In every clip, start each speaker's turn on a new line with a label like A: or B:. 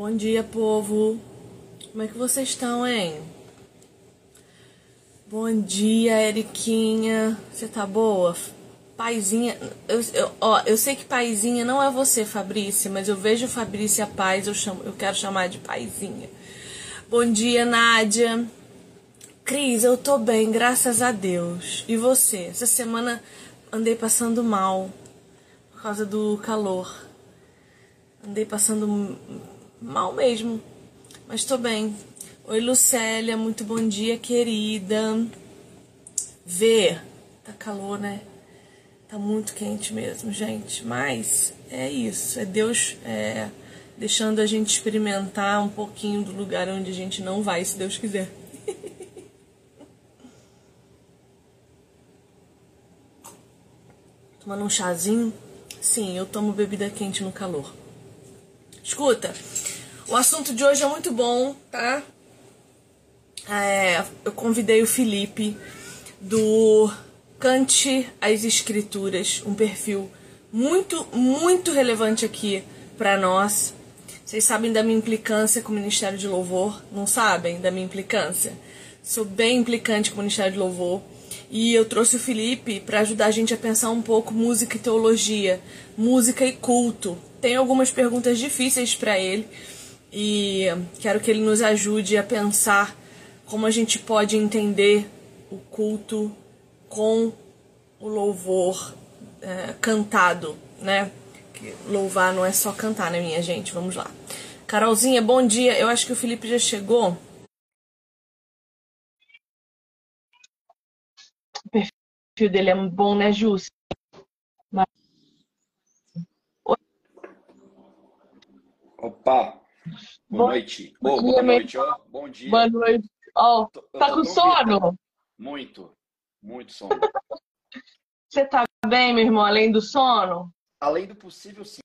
A: Bom dia, povo. Como é que vocês estão, hein? Bom dia, Eriquinha. Você tá boa? Paizinha. Eu, eu, ó, eu sei que paizinha não é você, Fabrícia, mas eu vejo Fabrícia Paz, eu, chamo, eu quero chamar de paizinha. Bom dia, Nádia. Cris, eu tô bem, graças a Deus. E você? Essa semana andei passando mal por causa do calor. Andei passando mal mesmo, mas tô bem. Oi, Lucélia, muito bom dia, querida. Vê, tá calor, né? Tá muito quente mesmo, gente. Mas é isso, é Deus é, deixando a gente experimentar um pouquinho do lugar onde a gente não vai, se Deus quiser. Tomando um chazinho? Sim, eu tomo bebida quente no calor. Escuta, o assunto de hoje é muito bom, tá? É, eu convidei o Felipe do Cante as Escrituras, um perfil muito, muito relevante aqui para nós. Vocês sabem da minha implicância com o Ministério de Louvor? Não sabem da minha implicância? Sou bem implicante com o Ministério de Louvor. E eu trouxe o Felipe para ajudar a gente a pensar um pouco música e teologia, música e culto. Tenho algumas perguntas difíceis para ele e quero que ele nos ajude a pensar como a gente pode entender o culto com o louvor é, cantado, né? Que louvar não é só cantar, né, minha gente? Vamos lá. Carolzinha, bom dia. Eu acho que o Felipe já chegou. O perfil dele é bom, né, Júcia?
B: Opa, Boa noite.
A: Bom
B: oh,
A: dia,
B: boa noite, ó. Bom dia.
A: Boa noite. Ó, oh, tá com sono?
B: Muito, muito sono.
A: Você tá bem, meu irmão, além do sono?
B: Além do possível, sim.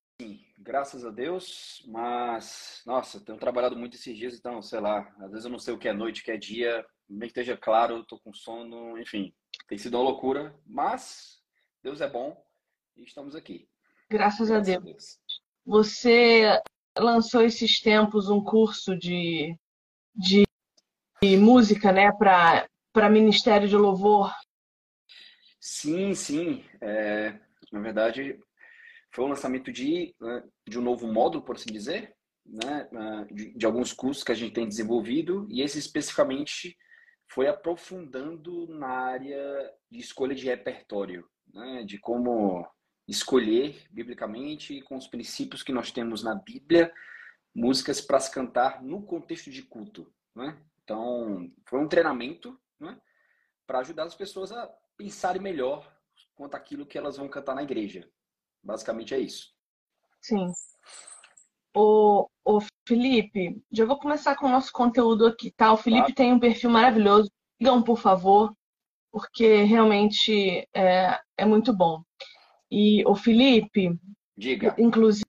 B: Graças a Deus, mas, nossa, tenho trabalhado muito esses dias, então, sei lá, às vezes eu não sei o que é noite, o que é dia, bem que esteja claro, tô com sono, enfim, tem sido uma loucura, mas Deus é bom e estamos aqui.
A: Graças, Graças a, Deus. a Deus. Você lançou esses tempos um curso de, de, de música, né, para Ministério de Louvor.
B: Sim, sim. É, na verdade, foi o lançamento de, né, de um novo módulo, por assim dizer, né, de, de alguns cursos que a gente tem desenvolvido, e esse especificamente foi aprofundando na área de escolha de repertório, né, de como escolher biblicamente com os princípios que nós temos na Bíblia músicas para se cantar no contexto de culto, né? Então foi um treinamento, né? Para ajudar as pessoas a pensarem melhor quanto àquilo que elas vão cantar na igreja. Basicamente é isso.
A: Sim. O, o Felipe, já vou começar com o nosso conteúdo aqui, tá? O Felipe tem um perfil maravilhoso. Sigam, por favor, porque realmente é, é muito bom. E o Felipe,
B: Diga.
A: inclusive,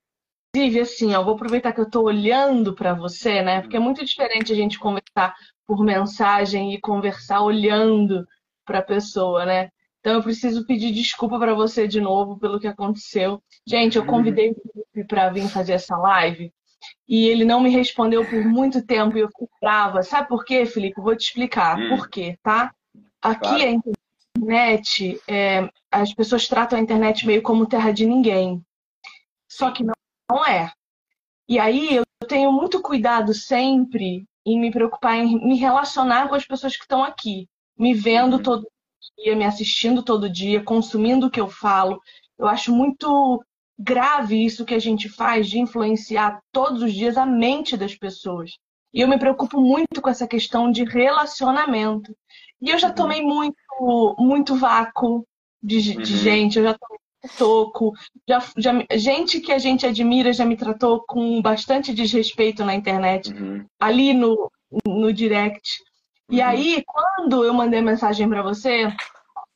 A: assim, eu vou aproveitar que eu estou olhando para você, né? Porque é muito diferente a gente conversar por mensagem e conversar olhando para a pessoa, né? Então eu preciso pedir desculpa para você de novo pelo que aconteceu. Gente, eu convidei o Felipe para vir fazer essa live e ele não me respondeu por muito tempo e eu fiquei brava. Sabe por quê, Felipe? vou te explicar. Hum. Por quê, tá? Aqui claro. é internet, é, as pessoas tratam a internet meio como terra de ninguém. Só que não, não é. E aí eu tenho muito cuidado sempre em me preocupar em me relacionar com as pessoas que estão aqui, me vendo uhum. todo dia, me assistindo todo dia, consumindo o que eu falo. Eu acho muito grave isso que a gente faz de influenciar todos os dias a mente das pessoas. E eu me preocupo muito com essa questão de relacionamento. E eu já uhum. tomei muito, muito vácuo de, de uhum. gente, eu já tomei toco, já, já, gente que a gente admira já me tratou com bastante desrespeito na internet, uhum. ali no, no direct. E uhum. aí, quando eu mandei mensagem para você,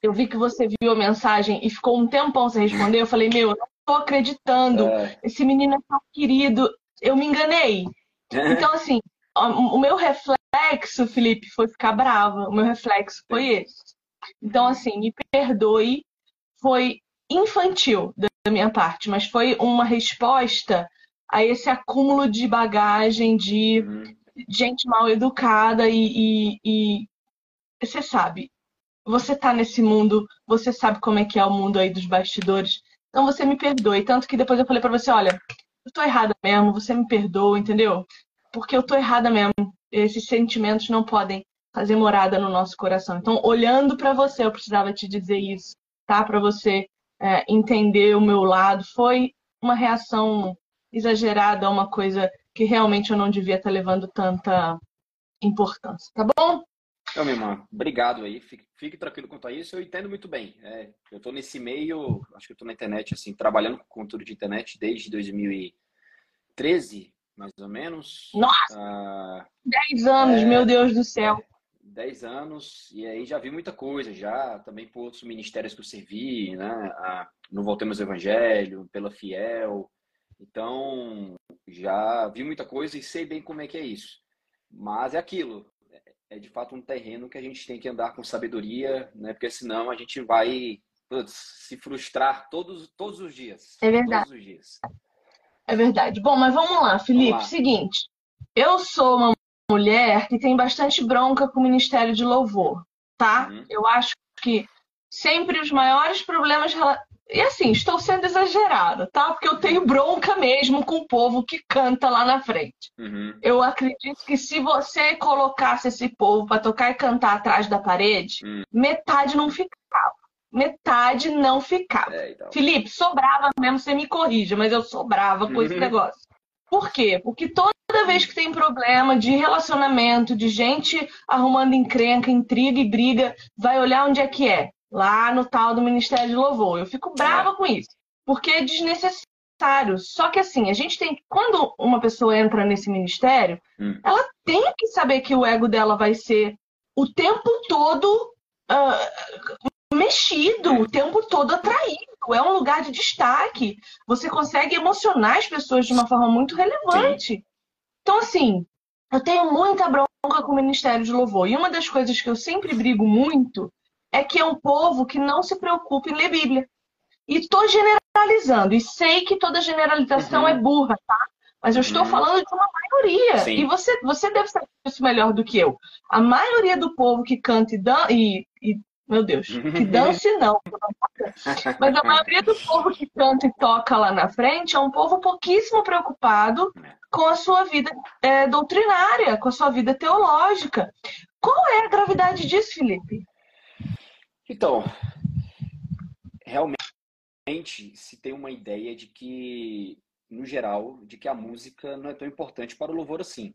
A: eu vi que você viu a mensagem e ficou um tempão sem responder, eu falei, meu, eu não tô acreditando, é. esse menino é tão querido, eu me enganei. Então, assim, o meu reflexo, Felipe, foi ficar brava. O meu reflexo foi esse. Então, assim, me perdoe. Foi infantil da minha parte, mas foi uma resposta a esse acúmulo de bagagem, de uhum. gente mal educada e, e, e, você sabe, você tá nesse mundo, você sabe como é que é o mundo aí dos bastidores, então você me perdoe. Tanto que depois eu falei para você, olha, eu tô errada mesmo, você me perdoa, entendeu? Porque eu tô errada mesmo. Esses sentimentos não podem fazer morada no nosso coração. Então, olhando para você, eu precisava te dizer isso, tá? Para você é, entender o meu lado. Foi uma reação exagerada uma coisa que realmente eu não devia estar levando tanta importância, tá bom?
B: Então, minha irmã, obrigado aí. Fique, fique, tranquilo quanto a isso. Eu entendo muito bem. É, eu estou nesse meio, acho que eu estou na internet, assim, trabalhando com conteúdo de internet desde 2013, mais ou menos.
A: Nossa! Ah, dez anos, é, meu Deus do céu. É,
B: dez anos, e aí já vi muita coisa, já também por outros ministérios que eu servi, né? Ah, no Voltemos ao Evangelho, pela Fiel. Então, já vi muita coisa e sei bem como é que é isso. Mas é aquilo, é de fato um terreno que a gente tem que andar com sabedoria, né? Porque senão a gente vai putz, se frustrar todos, todos os dias.
A: É verdade.
B: Todos os dias.
A: É verdade. Bom, mas vamos lá, Felipe. Vamos lá. Seguinte, eu sou uma mulher que tem bastante bronca com o Ministério de Louvor, tá? Uhum. Eu acho que sempre os maiores problemas e assim, estou sendo exagerada, tá? Porque eu tenho bronca mesmo com o povo que canta lá na frente. Uhum. Eu acredito que se você colocasse esse povo para tocar e cantar atrás da parede, uhum. metade não ficava. Metade não ficava. É, então. Felipe, sobrava mesmo, você me corrija, mas eu sobrava com uhum. esse negócio. Por quê? Porque toda vez que tem problema de relacionamento, de gente arrumando encrenca, intriga e briga, vai olhar onde é que é lá no tal do Ministério de Louvor. Eu fico brava com isso, porque é desnecessário. Só que assim, a gente tem quando uma pessoa entra nesse ministério, hum. ela tem que saber que o ego dela vai ser o tempo todo uh, mexido, o tempo todo atraído. É um lugar de destaque. Você consegue emocionar as pessoas de uma forma muito relevante. Sim. Então, assim, eu tenho muita bronca com o Ministério de Louvor. E uma das coisas que eu sempre brigo muito é que é um povo que não se preocupa em ler Bíblia. E estou generalizando, e sei que toda generalização uhum. é burra, tá? Mas eu estou uhum. falando de uma maioria. Sim. E você, você deve saber isso melhor do que eu. A maioria do povo que canta e, dan e, e meu Deus, que dance não. Mas a maioria do povo que canta e toca lá na frente é um povo pouquíssimo preocupado com a sua vida é, doutrinária, com a sua vida teológica. Qual é a gravidade disso, Felipe?
B: Então, realmente se tem uma ideia de que, no geral, de que a música não é tão importante para o louvor assim.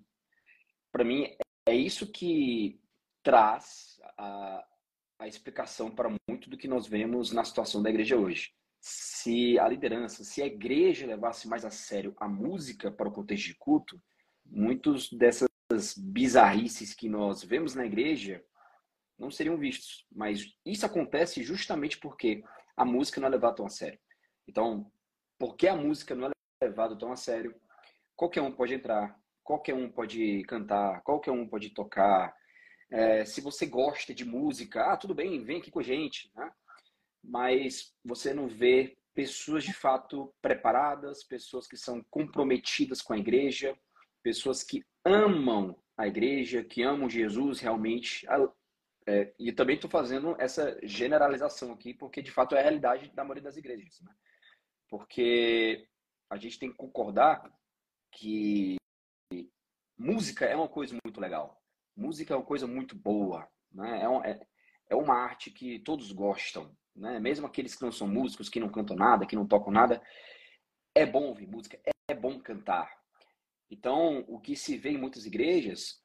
B: Para mim, é isso que traz a, a explicação para muito do que nós vemos na situação da igreja hoje. Se a liderança, se a igreja levasse mais a sério a música para o contexto de culto, muitos dessas bizarrices que nós vemos na igreja não seriam vistos. Mas isso acontece justamente porque a música não é levada tão a sério. Então, porque a música não é levada tão a sério, qualquer um pode entrar, qualquer um pode cantar, qualquer um pode tocar. É, se você gosta de música, ah, tudo bem, vem aqui com a gente. Né? Mas você não vê pessoas de fato preparadas, pessoas que são comprometidas com a igreja, pessoas que amam a igreja, que amam Jesus realmente. É, e também estou fazendo essa generalização aqui, porque de fato é a realidade da maioria das igrejas. Né? Porque a gente tem que concordar que música é uma coisa muito legal. Música é uma coisa muito boa. Né? É, um, é, é uma arte que todos gostam. Né? Mesmo aqueles que não são músicos, que não cantam nada, que não tocam nada. É bom ouvir música, é bom cantar. Então, o que se vê em muitas igrejas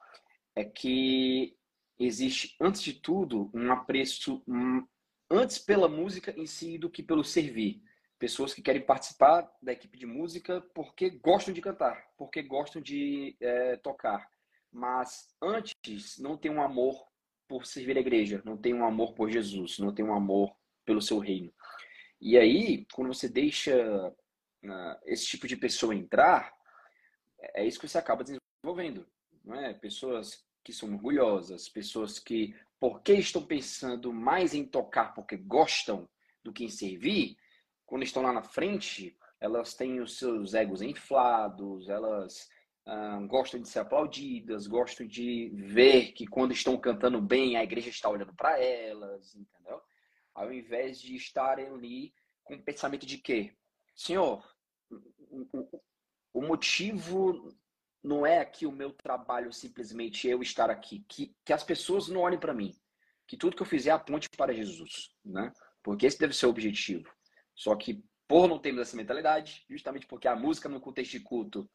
B: é que existe, antes de tudo, um apreço um, antes pela música em si do que pelo servir. Pessoas que querem participar da equipe de música porque gostam de cantar, porque gostam de é, tocar. Mas antes não tem um amor por servir a igreja, não tem um amor por Jesus, não tem um amor pelo seu reino. E aí, quando você deixa uh, esse tipo de pessoa entrar, é isso que você acaba desenvolvendo. Não é? Pessoas que são orgulhosas, pessoas que, porque estão pensando mais em tocar porque gostam do que em servir, quando estão lá na frente, elas têm os seus egos inflados, elas gostam de ser aplaudidas, gostam de ver que quando estão cantando bem, a igreja está olhando para elas, entendeu? Ao invés de estarem ali com o pensamento de que, Senhor, o, motivo não é aqui o meu trabalho simplesmente eu estar aqui, que, que as pessoas não olhem para mim, que tudo que eu fizer aponte para Jesus, né? Porque esse deve ser o objetivo. Só que por não termos essa mentalidade, justamente porque a música no contexto de culto,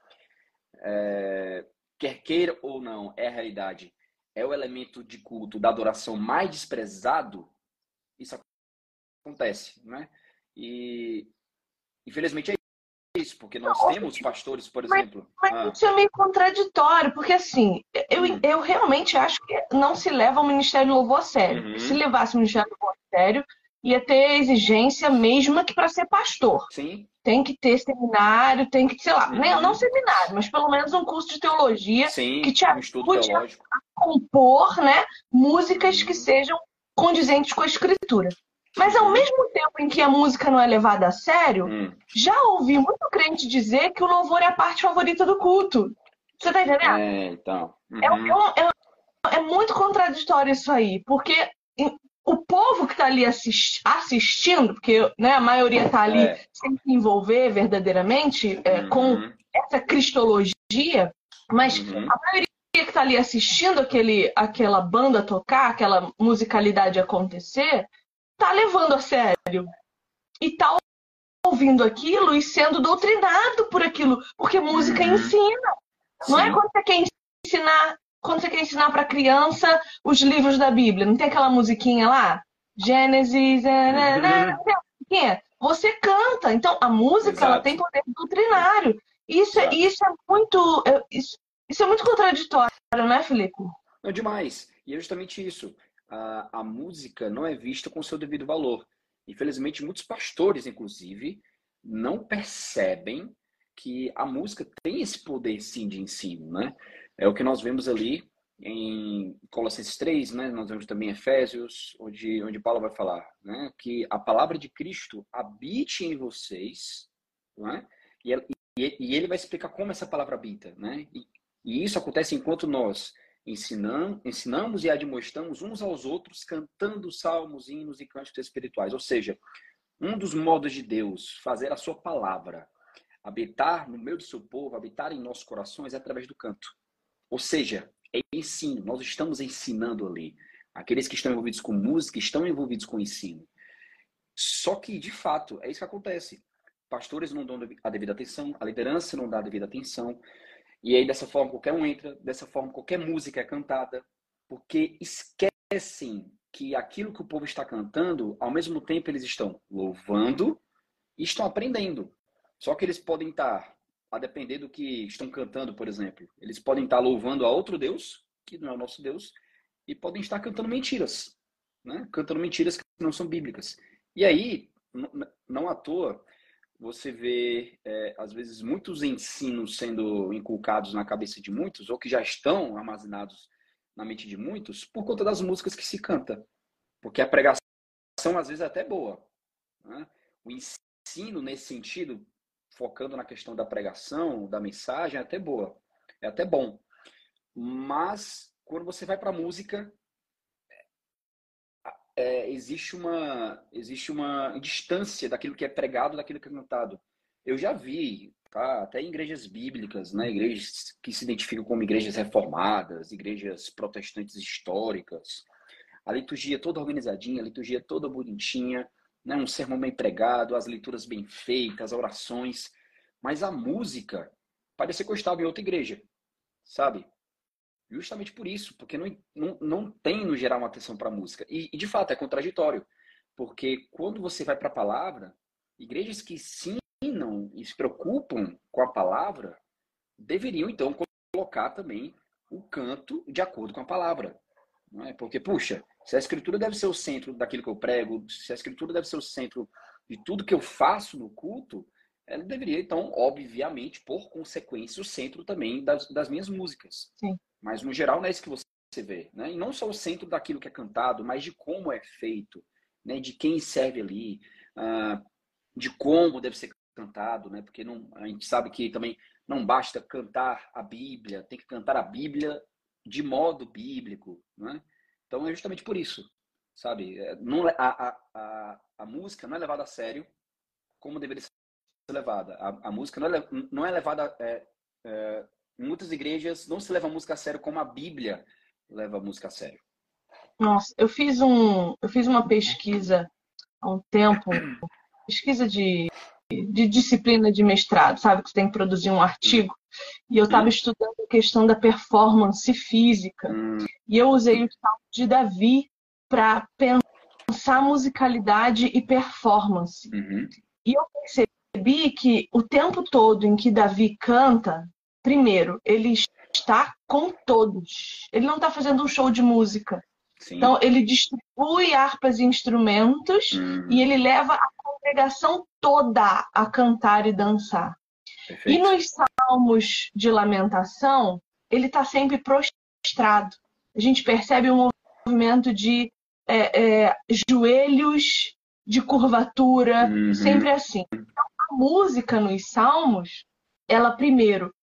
B: é, quer queira ou não, é a realidade, é o elemento de culto da adoração mais desprezado, isso acontece, né? E infelizmente é isso, porque nós não, temos pastores, por
A: mas,
B: exemplo.
A: Mas ah. isso é meio contraditório, porque assim, eu, hum. eu realmente acho que não se leva o Ministério do Louvor a sério. Uhum. Se levasse o Ministério do Louvor a sério, ia ter exigência mesmo que para ser pastor.
B: Sim.
A: Tem que ter seminário, tem que, sei lá, uhum. não, não seminário, mas pelo menos um curso de teologia
B: Sim,
A: que te ajude um a compor né, músicas uhum. que sejam condizentes com a escritura. Mas ao mesmo tempo em que a música não é levada a sério, hum. já ouvi muito crente dizer que o louvor é a parte favorita do culto. Você tá entendendo?
B: É, então.
A: É uhum. É, é, é, muito contraditório isso aí, porque o povo que está ali assist, assistindo, porque né, a maioria está ali é. sem se envolver verdadeiramente é, uhum. com essa cristologia, mas uhum. a maioria que está ali assistindo aquele, aquela banda tocar, aquela musicalidade acontecer, tá levando a sério. E tá ouvindo aquilo e sendo doutrinado por aquilo. Porque música uhum. ensina. Sim. Não é quando você quer ensinar, quando você quer ensinar para criança os livros da Bíblia. Não tem aquela musiquinha lá? Gênesis. Uhum. Você canta. Então, a música Exato. ela tem poder doutrinário. Isso, é, isso é muito. Isso, isso é muito contraditório, né, Felipe?
B: Não, demais. E é justamente isso a, a música não é vista com seu devido valor. Infelizmente, muitos pastores, inclusive, não percebem que a música tem esse poder, sim, de ensino, né? É o que nós vemos ali em Colossenses 3, né? Nós vemos também Efésios, onde, onde Paulo vai falar, né? Que a palavra de Cristo habite em vocês, né? E, e, e ele vai explicar como essa palavra habita, né? E, e isso acontece enquanto nós ensinam, ensinamos e admoestamos uns aos outros cantando salmos, hinos e cânticos espirituais. Ou seja, um dos modos de Deus fazer a sua palavra habitar no meio do seu povo, habitar em nossos corações é através do canto. Ou seja, é ensino, nós estamos ensinando ali. Aqueles que estão envolvidos com música estão envolvidos com ensino. Só que, de fato, é isso que acontece. Pastores não dão a devida atenção, a liderança não dá a devida atenção, e aí, dessa forma, qualquer um entra, dessa forma, qualquer música é cantada, porque esquecem que aquilo que o povo está cantando, ao mesmo tempo eles estão louvando e estão aprendendo. Só que eles podem estar, a depender do que estão cantando, por exemplo, eles podem estar louvando a outro Deus, que não é o nosso Deus, e podem estar cantando mentiras, né? cantando mentiras que não são bíblicas. E aí, não à toa, você vê, é, às vezes, muitos ensinos sendo inculcados na cabeça de muitos, ou que já estão armazenados na mente de muitos, por conta das músicas que se canta. Porque a pregação, às vezes, é até boa. Né? O ensino, nesse sentido, focando na questão da pregação, da mensagem, é até boa. É até bom. Mas, quando você vai para a música, é, existe uma existe uma distância daquilo que é pregado daquilo que é cantado. Eu já vi, tá? até em igrejas bíblicas, né? igrejas que se identificam como igrejas reformadas, igrejas protestantes históricas, a liturgia toda organizadinha, a liturgia toda bonitinha, né? um sermão bem pregado, as leituras bem feitas, as orações, mas a música parecia que eu estava em outra igreja, sabe? Justamente por isso, porque não, não, não tem, no geral, uma atenção para a música. E, e, de fato, é contraditório. Porque quando você vai para a palavra, igrejas que ensinam e se preocupam com a palavra, deveriam, então, colocar também o canto de acordo com a palavra. Não é? Porque, puxa, se a escritura deve ser o centro daquilo que eu prego, se a escritura deve ser o centro de tudo que eu faço no culto, ela deveria, então, obviamente, por consequência, o centro também das, das minhas músicas.
A: Sim.
B: Mas, no geral, não é isso que você vê. Né? E não só o centro daquilo que é cantado, mas de como é feito, né? de quem serve ali, uh, de como deve ser cantado, né? Porque não, a gente sabe que também não basta cantar a Bíblia, tem que cantar a Bíblia de modo bíblico, né? Então é justamente por isso, sabe? É, não, a, a, a, a música não é levada a sério como deveria ser levada. A, a música não é, não é levada. É, é, muitas igrejas não se leva a música a sério como a Bíblia leva a música a sério.
A: Nossa, eu fiz um, eu fiz uma pesquisa há um tempo, pesquisa de, de disciplina de mestrado, sabe que você tem que produzir um artigo. E eu estava estudando a questão da performance física. Hum. E eu usei o salmo de Davi para pensar musicalidade e performance. Uhum. E eu percebi que o tempo todo em que Davi canta, primeiro, ele está com todos. Ele não está fazendo um show de música. Sim. Então, ele distribui harpas e instrumentos uhum. e ele leva a congregação toda a cantar e dançar. Perfeito. E nos salmos de lamentação, ele está sempre prostrado. A gente percebe um movimento de é, é, joelhos, de curvatura, uhum. sempre assim. Então, a música nos salmos, ela primeiro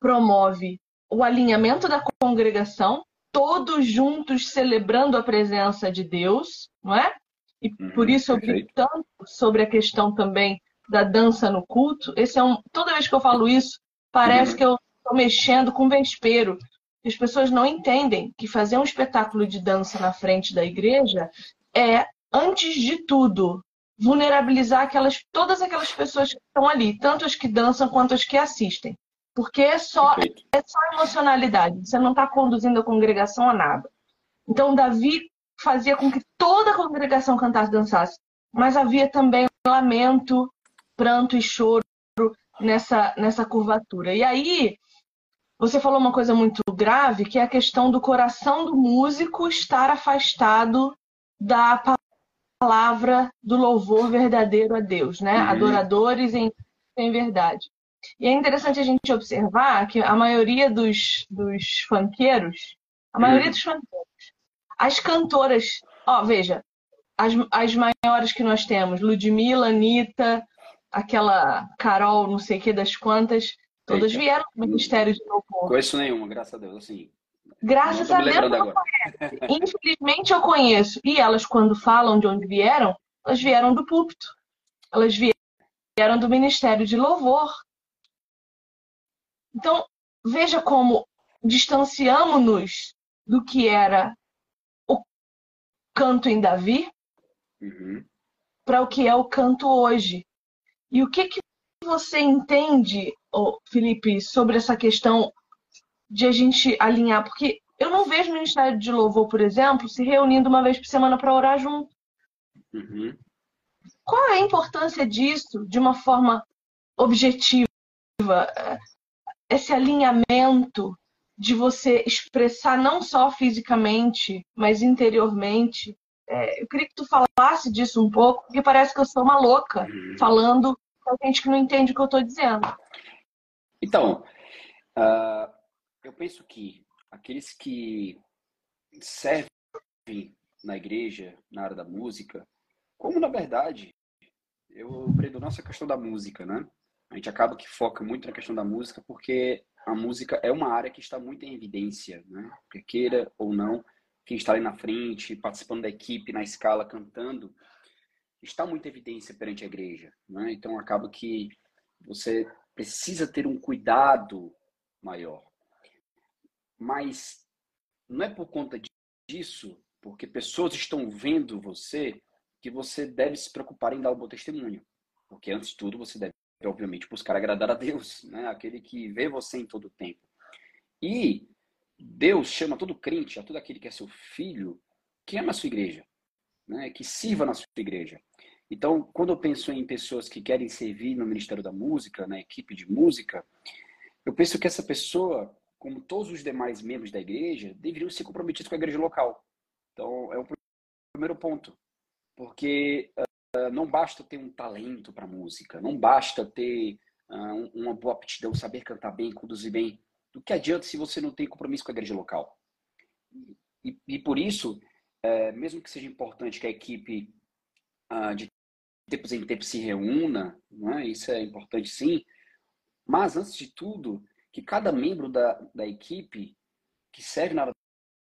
A: promove o alinhamento da congregação, todos juntos celebrando a presença de Deus, não é? E uhum, por isso eu grito tanto sobre a questão também da dança no culto. Esse é um, toda vez que eu falo isso, parece uhum. que eu estou mexendo com vespero. As pessoas não entendem que fazer um espetáculo de dança na frente da igreja é, antes de tudo, vulnerabilizar aquelas, todas aquelas pessoas que estão ali, tanto as que dançam quanto as que assistem. Porque é só, é só emocionalidade, você não está conduzindo a congregação a nada. Então, Davi fazia com que toda a congregação cantasse e dançasse, mas havia também lamento, pranto e choro nessa, nessa curvatura. E aí, você falou uma coisa muito grave, que é a questão do coração do músico estar afastado da palavra do louvor verdadeiro a Deus, né? Uhum. Adoradores em, em verdade. E é interessante a gente observar que a maioria dos, dos funkeiros, a maioria uhum. dos funkeiros, as cantoras, ó, veja, as, as maiores que nós temos, Ludmilla, Anitta, aquela Carol, não sei o que das quantas, todas Eita. vieram do Ministério de Louvor.
B: Conheço nenhuma, graças a Deus, assim.
A: Graças a Deus eu Infelizmente eu conheço. E elas, quando falam de onde vieram, elas vieram do púlpito. Elas vieram do Ministério de Louvor. Então, veja como distanciamos-nos do que era o canto em Davi uhum. para o que é o canto hoje. E o que, que você entende, Felipe, sobre essa questão de a gente alinhar? Porque eu não vejo o Ministério de Louvor, por exemplo, se reunindo uma vez por semana para orar junto. Uhum. Qual é a importância disso de uma forma objetiva? Esse alinhamento de você expressar não só fisicamente, mas interiormente. É, eu queria que tu falasse disso um pouco, porque parece que eu sou uma louca uhum. falando tem gente que não entende o que eu estou dizendo.
B: Então, uh, eu penso que aqueles que servem na igreja, na área da música, como na verdade, eu aprendo nossa questão da música, né? A gente acaba que foca muito na questão da música porque a música é uma área que está muito em evidência, né? Quer queira ou não, quem está ali na frente, participando da equipe, na escala, cantando, está muito em evidência perante a igreja. Né? Então, acaba que você precisa ter um cuidado maior. Mas não é por conta disso, porque pessoas estão vendo você, que você deve se preocupar em dar um bom testemunho. Porque, antes de tudo, você deve, obviamente, buscar agradar a Deus, né? aquele que vê você em todo o tempo. E Deus chama todo crente, a todo aquele que é seu filho, que ama a sua igreja, né? que sirva na sua igreja. Então, quando eu penso em pessoas que querem servir no Ministério da Música, na equipe de música, eu penso que essa pessoa, como todos os demais membros da igreja, deveriam ser comprometidos com a igreja local. Então, é o primeiro ponto. Porque não basta ter um talento para música, não basta ter uh, uma boa aptidão, saber cantar bem, conduzir bem. Do que adianta se você não tem compromisso com a igreja local? E, e por isso, uh, mesmo que seja importante que a equipe uh, de tempos em tempos se reúna, é? isso é importante sim, mas antes de tudo, que cada membro da, da equipe que serve na área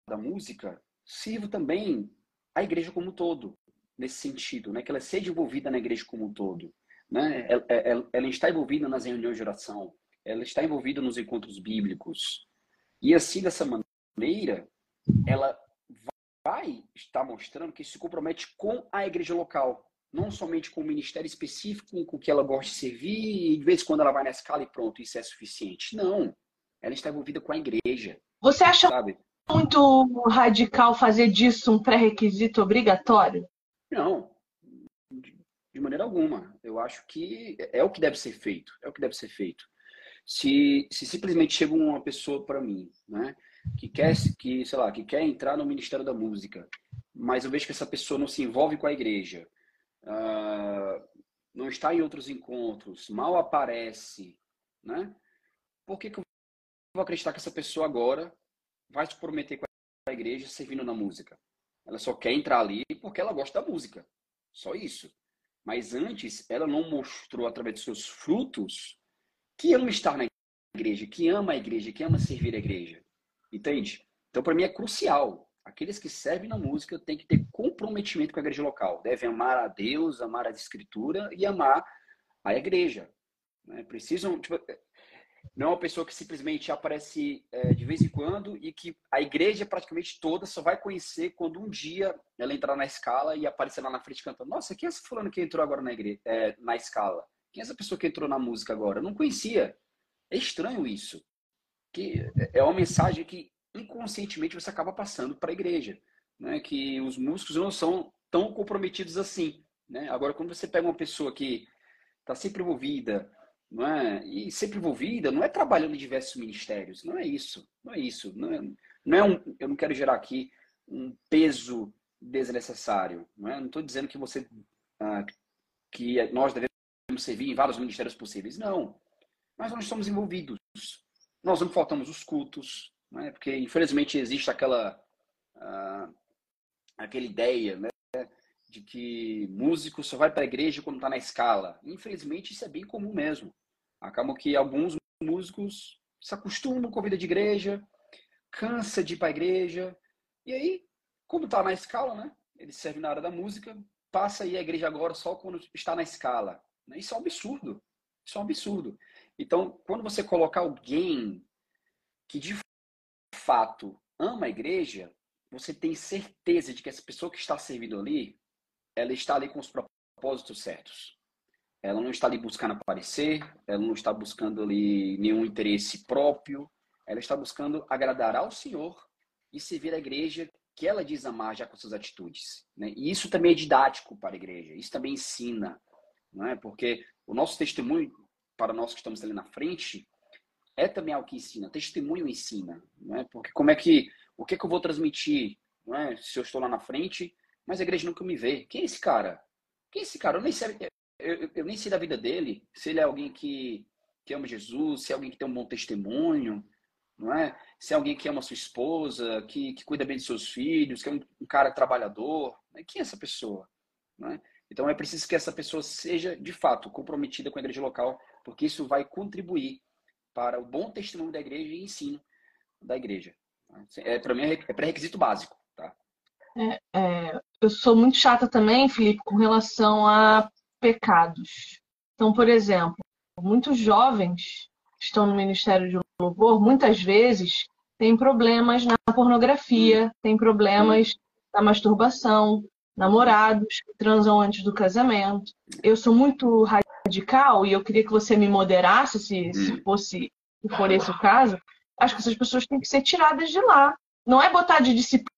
B: da música sirva também a igreja como um todo, nesse sentido, né? que ela seja envolvida na igreja como um todo. Né? Ela, ela, ela está envolvida nas reuniões de oração, ela está envolvida nos encontros bíblicos. E assim, dessa maneira, ela vai estar mostrando que se compromete com a igreja local, não somente com o ministério específico com que ela gosta de servir e de vez em quando ela vai na escala e pronto, isso é suficiente. Não. Ela está envolvida com a igreja.
A: Você acha sabe? muito radical fazer disso um pré-requisito obrigatório?
B: Não. De maneira alguma. Eu acho que é o que deve ser feito. É o que deve ser feito. Se, se simplesmente chega uma pessoa para mim, né, que quer, que, sei lá, que quer entrar no Ministério da Música, mas eu vejo que essa pessoa não se envolve com a igreja, uh, não está em outros encontros, mal aparece, né? Por que, que eu vou acreditar que essa pessoa agora vai se prometer com a igreja servindo na música? Ela só quer entrar ali porque ela gosta da música. Só isso. Mas antes, ela não mostrou através de seus frutos que ama estar na igreja, que ama a igreja, que ama servir a igreja. Entende? Então, para mim, é crucial aqueles que servem na música têm que ter comprometimento com a igreja local. Devem amar a Deus, amar a escritura e amar a igreja. Né? Precisam, tipo, não é uma pessoa que simplesmente aparece é, de vez em quando e que a igreja praticamente toda só vai conhecer quando um dia ela entrar na escala e aparecer lá na frente cantando. Nossa, quem é esse fulano que entrou agora na, igreja, é, na escala? Quem é essa pessoa que entrou na música agora? Eu não conhecia. É estranho isso. Que é uma mensagem que inconscientemente você acaba passando para a igreja, né? Que os músicos não são tão comprometidos assim, né? Agora, quando você pega uma pessoa que está sempre envolvida, não é? E sempre envolvida, não é trabalhando em diversos ministérios, não é isso, não é isso, não é, não é um, eu não quero gerar aqui um peso desnecessário, não é? Estou dizendo que você ah, que nós devemos servir em vários ministérios possíveis, não. Mas nós estamos envolvidos. Nós não faltamos os cultos, né? porque infelizmente existe aquela uh, aquela ideia né? De que músico só vai para a igreja quando está na escala. Infelizmente isso é bem comum mesmo. Acaba que alguns músicos se acostumam com a vida de igreja, cansa de ir para a igreja, e aí, como está na escala, né? ele serve na área da música, passa a igreja agora só quando está na escala. Né? Isso é um absurdo. Isso é um absurdo. Então, quando você colocar alguém que de fato ama a igreja, você tem certeza de que essa pessoa que está servindo ali, ela está ali com os propósitos certos. Ela não está ali buscando aparecer, ela não está buscando ali nenhum interesse próprio, ela está buscando agradar ao Senhor e servir a igreja que ela diz amar já com suas atitudes. Né? E isso também é didático para a igreja, isso também ensina, não é? porque o nosso testemunho, para nós que estamos ali na frente, é também algo que ensina. Testemunho ensina, né? Porque como é que, o que, é que eu vou transmitir, não é? Se eu estou lá na frente, mas a igreja nunca me vê. Quem é esse cara? Quem é esse cara? Eu nem sei, eu, eu, nem sei da vida dele. Se ele é alguém que, que ama Jesus, se é alguém que tem um bom testemunho, não é? Se é alguém que ama sua esposa, que, que cuida bem de seus filhos, que é um, um cara trabalhador, né? quem é essa pessoa? Não é? Então é preciso que essa pessoa seja de fato comprometida com a igreja local, porque isso vai contribuir para o bom testemunho da igreja e ensino da igreja. É, para mim é, é pré-requisito básico. Tá?
A: É, é, eu sou muito chata também, Felipe, com relação a pecados. Então, por exemplo, muitos jovens que estão no Ministério de Louvor, muitas vezes, têm problemas na pornografia, têm problemas na masturbação, namorados que transam antes do casamento. Eu sou muito radical e eu queria que você me moderasse se, se hum. fosse se for esse o caso. Acho que essas pessoas têm que ser tiradas de lá. Não é botar de disciplina,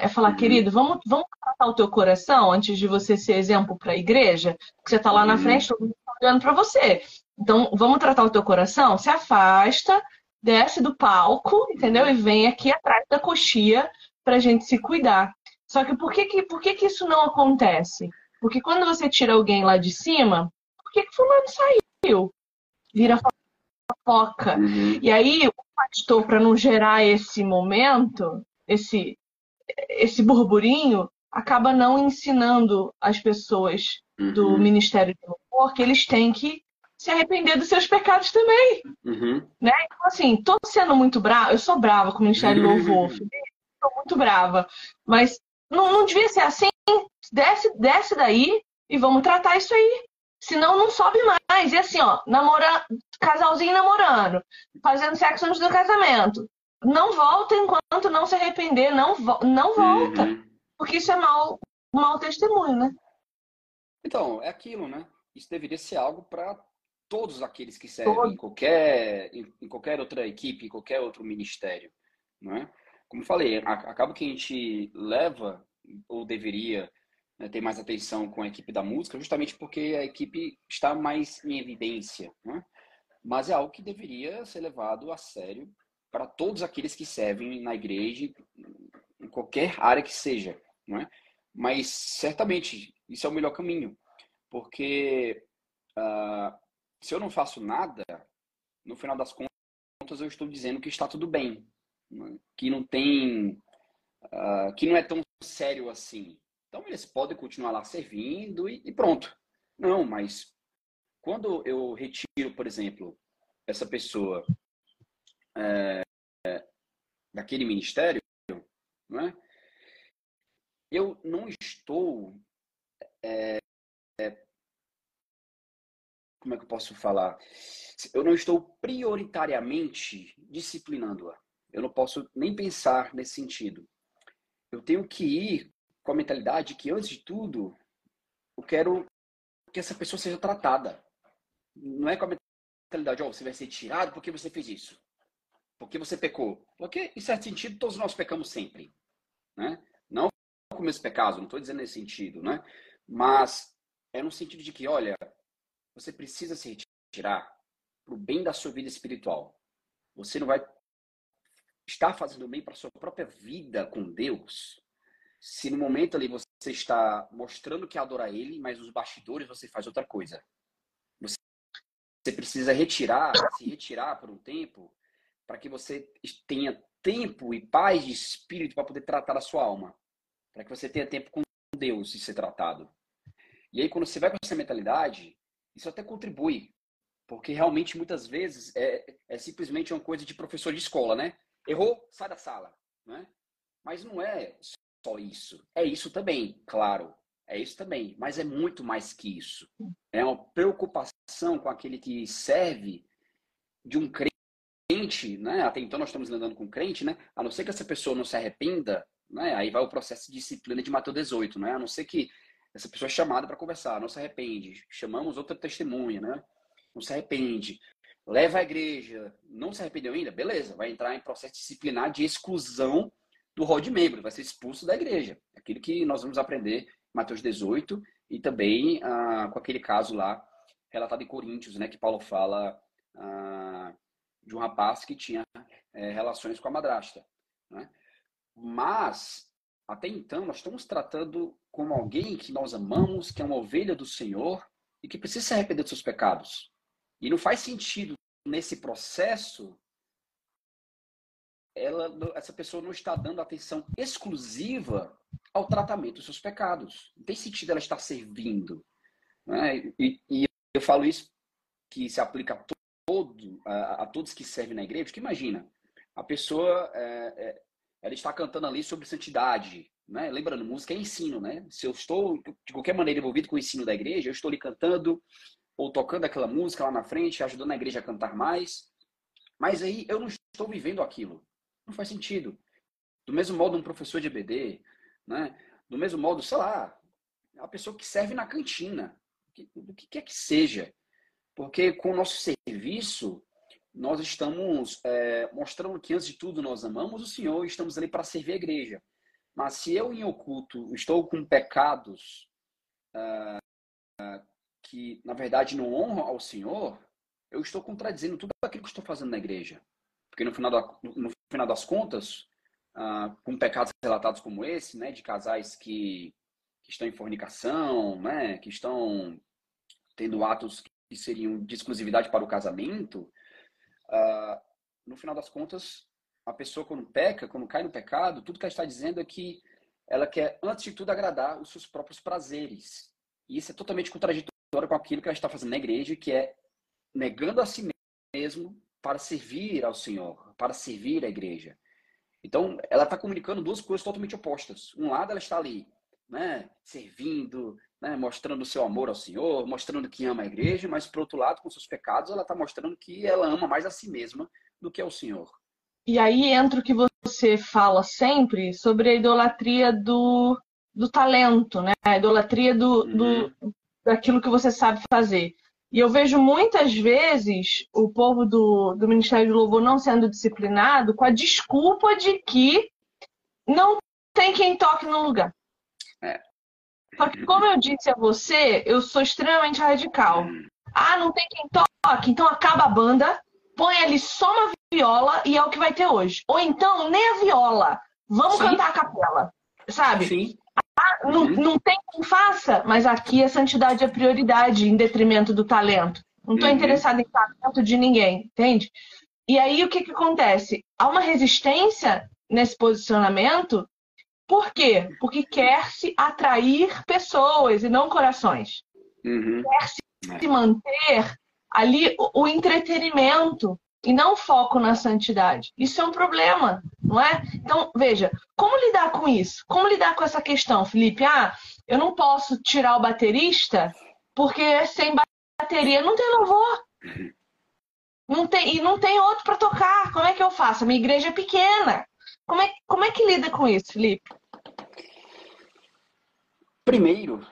A: é falar, uhum. querido, vamos, vamos tratar o teu coração antes de você ser exemplo para a igreja, que você está lá na uhum. frente, todo mundo tá olhando para você. Então, vamos tratar o teu coração? Se afasta, desce do palco, entendeu? E vem aqui atrás da coxia para a gente se cuidar. Só que por que, que, por que, que isso não acontece? Porque quando você tira alguém lá de cima, por que, que fulano saiu? Vira fofoca. Uhum. E aí, o pastor, para não gerar esse momento, esse, esse burburinho, acaba não ensinando as pessoas do uhum. Ministério de Louvor que eles têm que se arrepender dos seus pecados também. Uhum. Né? Então, assim, tô sendo muito brava, eu sou brava com o Ministério do Louvor, estou muito brava, mas não, não devia ser assim. Desce, desce daí e vamos tratar isso aí. Senão não sobe mais. E assim, ó, namora, casalzinho namorando, fazendo sexo antes do casamento. Não volta enquanto não se arrepender, não, não volta. Uhum. Porque isso é mau, mau testemunho, né?
B: Então, é aquilo, né? Isso deveria ser algo para todos aqueles que servem em qualquer, em, qualquer outra equipe, em qualquer outro ministério, não é? Como falei, acaba que a gente leva ou deveria né, ter mais atenção com a equipe da música, justamente porque a equipe está mais em evidência, né? Mas é algo que deveria ser levado a sério para todos aqueles que servem na igreja, em qualquer área que seja, não é? Mas certamente isso é o melhor caminho, porque uh, se eu não faço nada, no final das contas eu estou dizendo que está tudo bem, né? que não tem, uh, que não é tão sério assim. Então eles podem continuar lá servindo e, e pronto. Não, mas quando eu retiro, por exemplo, essa pessoa é, daquele ministério, não é? eu não estou é, como é que eu posso falar? Eu não estou prioritariamente disciplinando-a. Eu não posso nem pensar nesse sentido. Eu tenho que ir com a mentalidade que, antes de tudo, eu quero que essa pessoa seja tratada. Não é com a mentalidade, ó, oh, você vai ser tirado porque você fez isso. Porque você pecou. Porque, em certo sentido, todos nós pecamos sempre. Né? Não com meus pecados, não estou dizendo nesse sentido, né? Mas é no sentido de que, olha, você precisa se retirar para o bem da sua vida espiritual. Você não vai estar fazendo bem para a sua própria vida com Deus se no momento ali você está mostrando que adora Ele, mas nos bastidores você faz outra coisa. Você precisa retirar, se retirar por um tempo, para que você tenha tempo e paz de espírito para poder tratar a sua alma. Para que você tenha tempo com Deus e ser tratado. E aí, quando você vai com essa mentalidade, isso até contribui, porque realmente muitas vezes é, é simplesmente uma coisa de professor de escola, né? Errou, sai da sala, né? Mas não é só isso. É isso também, claro. É isso também, mas é muito mais que isso. É uma preocupação com aquele que serve de um crente, né? Até então nós estamos lidando com crente, né? A não ser que essa pessoa não se arrependa, né? Aí vai o processo de disciplina de Mateus 18, né? A não ser que essa pessoa é chamada para conversar, não se arrepende. Chamamos outra testemunha, né? Não se arrepende. Leva à igreja, não se arrependeu ainda? Beleza, vai entrar em processo disciplinar de exclusão do rol de membro, vai ser expulso da igreja. Aquilo que nós vamos aprender Mateus 18 e também ah, com aquele caso lá relatado em Coríntios, né? Que Paulo fala ah, de um rapaz que tinha é, relações com a madrasta. Né? Mas até então, nós estamos tratando como alguém que nós amamos, que é uma ovelha do Senhor e que precisa se arrepender dos seus pecados. E não faz sentido nesse processo ela, essa pessoa não está dando atenção exclusiva ao tratamento dos seus pecados. Não tem sentido ela estar servindo. Né? E, e, eu falo isso que se aplica a, todo, a, a, todos que servem na igreja, porque imagina, a pessoa é, é, ela está cantando ali sobre santidade, né? Lembrando, música é ensino, né? Se eu estou de qualquer maneira envolvido com o ensino da igreja, eu estou ali cantando ou tocando aquela música lá na frente, ajudando a igreja a cantar mais. Mas aí eu não estou vivendo aquilo. Não faz sentido. Do mesmo modo um professor de EBD, né? Do mesmo modo, sei lá, a pessoa que serve na cantina, do que quer que seja. Porque com o nosso serviço, nós estamos é, mostrando que, antes de tudo, nós amamos o Senhor e estamos ali para servir a igreja. Mas se eu, em oculto, estou com pecados uh, que, na verdade, não honram ao Senhor, eu estou contradizendo tudo aquilo que estou fazendo na igreja. Porque, no final, no final das contas, uh, com pecados relatados como esse, né, de casais que, que estão em fornicação, né, que estão tendo atos que seriam de exclusividade para o casamento, Uh, no final das contas, a pessoa quando peca, quando cai no pecado, tudo que ela está dizendo é que ela quer, antes de tudo, agradar os seus próprios prazeres. E isso é totalmente contraditório com aquilo que ela está fazendo na igreja, que é negando a si mesmo para servir ao Senhor, para servir a igreja. Então, ela está comunicando duas coisas totalmente opostas. Um lado, ela está ali, né, servindo, né, mostrando o seu amor ao Senhor, mostrando que ama a igreja, mas, por outro lado, com seus pecados, ela está mostrando que ela ama mais a si mesma do que ao Senhor.
A: E aí entra o que você fala sempre sobre a idolatria do, do talento, né? A idolatria do, uhum. do, daquilo que você sabe fazer. E eu vejo muitas vezes o povo do, do Ministério do Louvor não sendo disciplinado com a desculpa de que não tem quem toque no lugar. É. Só que, como eu disse a você, eu sou extremamente radical. Ah, não tem quem toque, então acaba a banda, põe ali só uma viola e é o que vai ter hoje. Ou então, nem a viola. Vamos Sim. cantar a capela. Sabe?
B: Sim.
A: Ah, não, uhum. não tem quem faça, mas aqui a santidade é prioridade em detrimento do talento. Não estou uhum. interessado em talento de ninguém, entende? E aí o que, que acontece? Há uma resistência nesse posicionamento. Por quê? Porque quer-se atrair pessoas e não corações.
B: Uhum.
A: Quer-se é. manter ali o, entretenimento e não foco na santidade. Isso é um problema, não é? Então, veja, como lidar com isso? Como lidar com essa questão, Felipe? Ah, eu não posso tirar o baterista porque sem bateria não tem louvor. Não tem, e não tem outro para tocar. Como é que eu faço? A minha igreja é pequena. Como é, como é que lida com isso, Felipe?
B: Primeiro,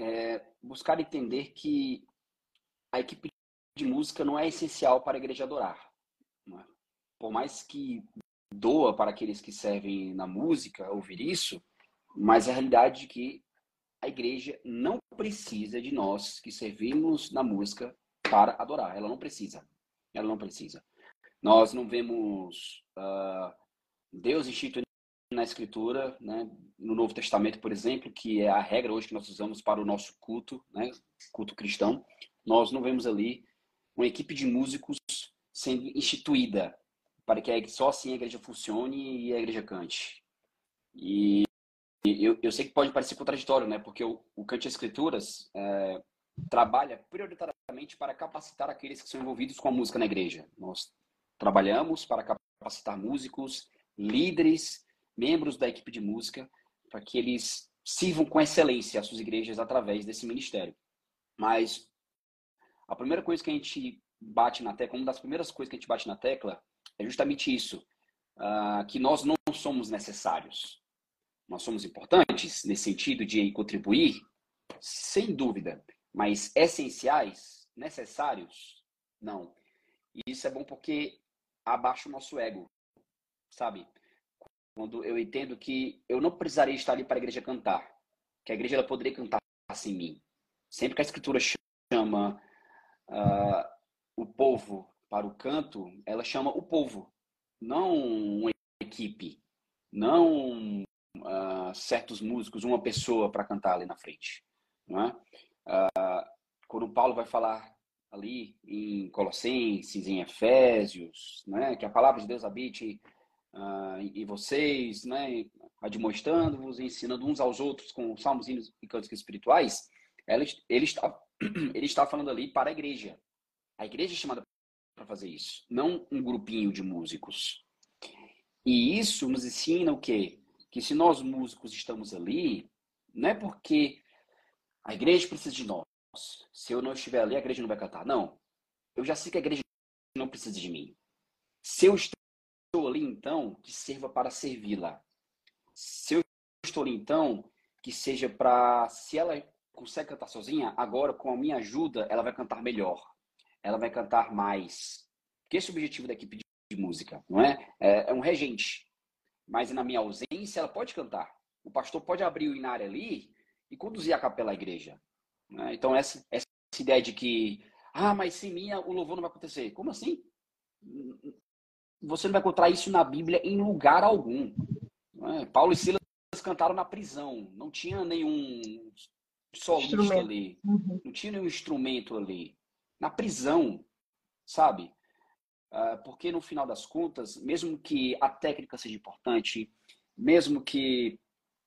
B: é buscar entender que a equipe de música não é essencial para a igreja adorar. É? Por mais que doa para aqueles que servem na música ouvir isso, mas a realidade é que a igreja não precisa de nós que servimos na música para adorar. Ela não precisa. Ela não precisa. Nós não vemos uh, Deus instituindo na Escritura, né, no Novo Testamento, por exemplo, que é a regra hoje que nós usamos para o nosso culto, né, culto cristão. Nós não vemos ali uma equipe de músicos sendo instituída para que só assim a igreja funcione e a igreja cante. E eu, eu sei que pode parecer contraditório, né? Porque o, o Cante Escrituras é, trabalha prioritariamente para capacitar aqueles que são envolvidos com a música na igreja. Nós trabalhamos para capacitar músicos, líderes, membros da equipe de música, para que eles sirvam com excelência as suas igrejas através desse ministério. Mas a primeira coisa que a gente bate na tecla, uma das primeiras coisas que a gente bate na tecla é justamente isso, uh, que nós não somos necessários. Nós somos importantes nesse sentido de contribuir, sem dúvida, mas essenciais, necessários, não. E isso é bom porque abaixa o nosso ego, sabe? Quando eu entendo que eu não precisaria estar ali para a igreja cantar, que a igreja ela poderia cantar sem mim. Sempre que a escritura chama uh, o povo para o canto, ela chama o povo, não uma equipe, não uh, certos músicos, uma pessoa para cantar ali na frente. Não é? Uh, quando Paulo vai falar ali em Colossenses, em Efésios, né, que a palavra de Deus habite uh, em vocês, né, admoestando-vos, ensinando uns aos outros com salmos, hinos e cânticos espirituais, ele, ele, está, ele está falando ali para a igreja. A igreja é chamada para fazer isso, não um grupinho de músicos. E isso nos ensina o quê? Que se nós músicos estamos ali, não é porque a igreja precisa de nós. Se eu não estiver ali, a igreja não vai cantar. Não. Eu já sei que a igreja não precisa de mim. Se eu estou ali, então, que sirva para servi-la. Se eu estou ali, então, que seja para. Se ela consegue cantar sozinha, agora, com a minha ajuda, ela vai cantar melhor ela vai cantar mais. Porque esse é o objetivo da equipe de música, não é? É, é um regente. Mas na minha ausência, ela pode cantar. O pastor pode abrir o inário ali e conduzir a capela à igreja. Né? Então, essa, essa ideia de que, ah, mas sem mim o louvor não vai acontecer. Como assim? Você não vai encontrar isso na Bíblia em lugar algum. É? Paulo e Silas cantaram na prisão. Não tinha nenhum solista ali. Uhum. Não tinha nenhum instrumento ali na prisão, sabe? Uh, porque no final das contas, mesmo que a técnica seja importante, mesmo que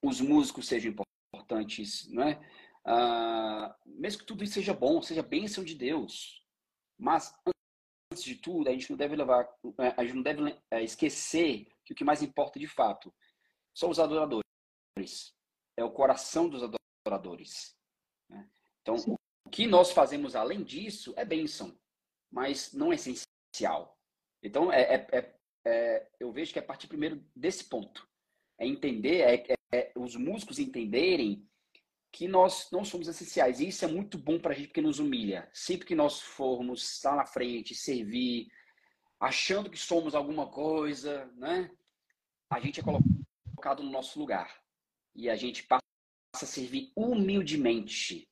B: os músicos sejam importantes, não é? Uh, mesmo que tudo isso seja bom, seja bênção de Deus, mas antes de tudo, a gente não deve levar, é, a gente não deve é, esquecer que o que mais importa de fato são os adoradores, é o coração dos adoradores. Né? Então, Sim. o que nós fazemos além disso é bênção, mas não é essencial. Então, é, é, é, é eu vejo que é partir primeiro desse ponto, é entender, é, é os músicos entenderem que nós não somos essenciais. E isso é muito bom para a gente porque nos humilha. Sempre que nós formos estar na frente, servir, achando que somos alguma coisa, né? A gente é colocado no nosso lugar. E a gente passa a servir humildemente.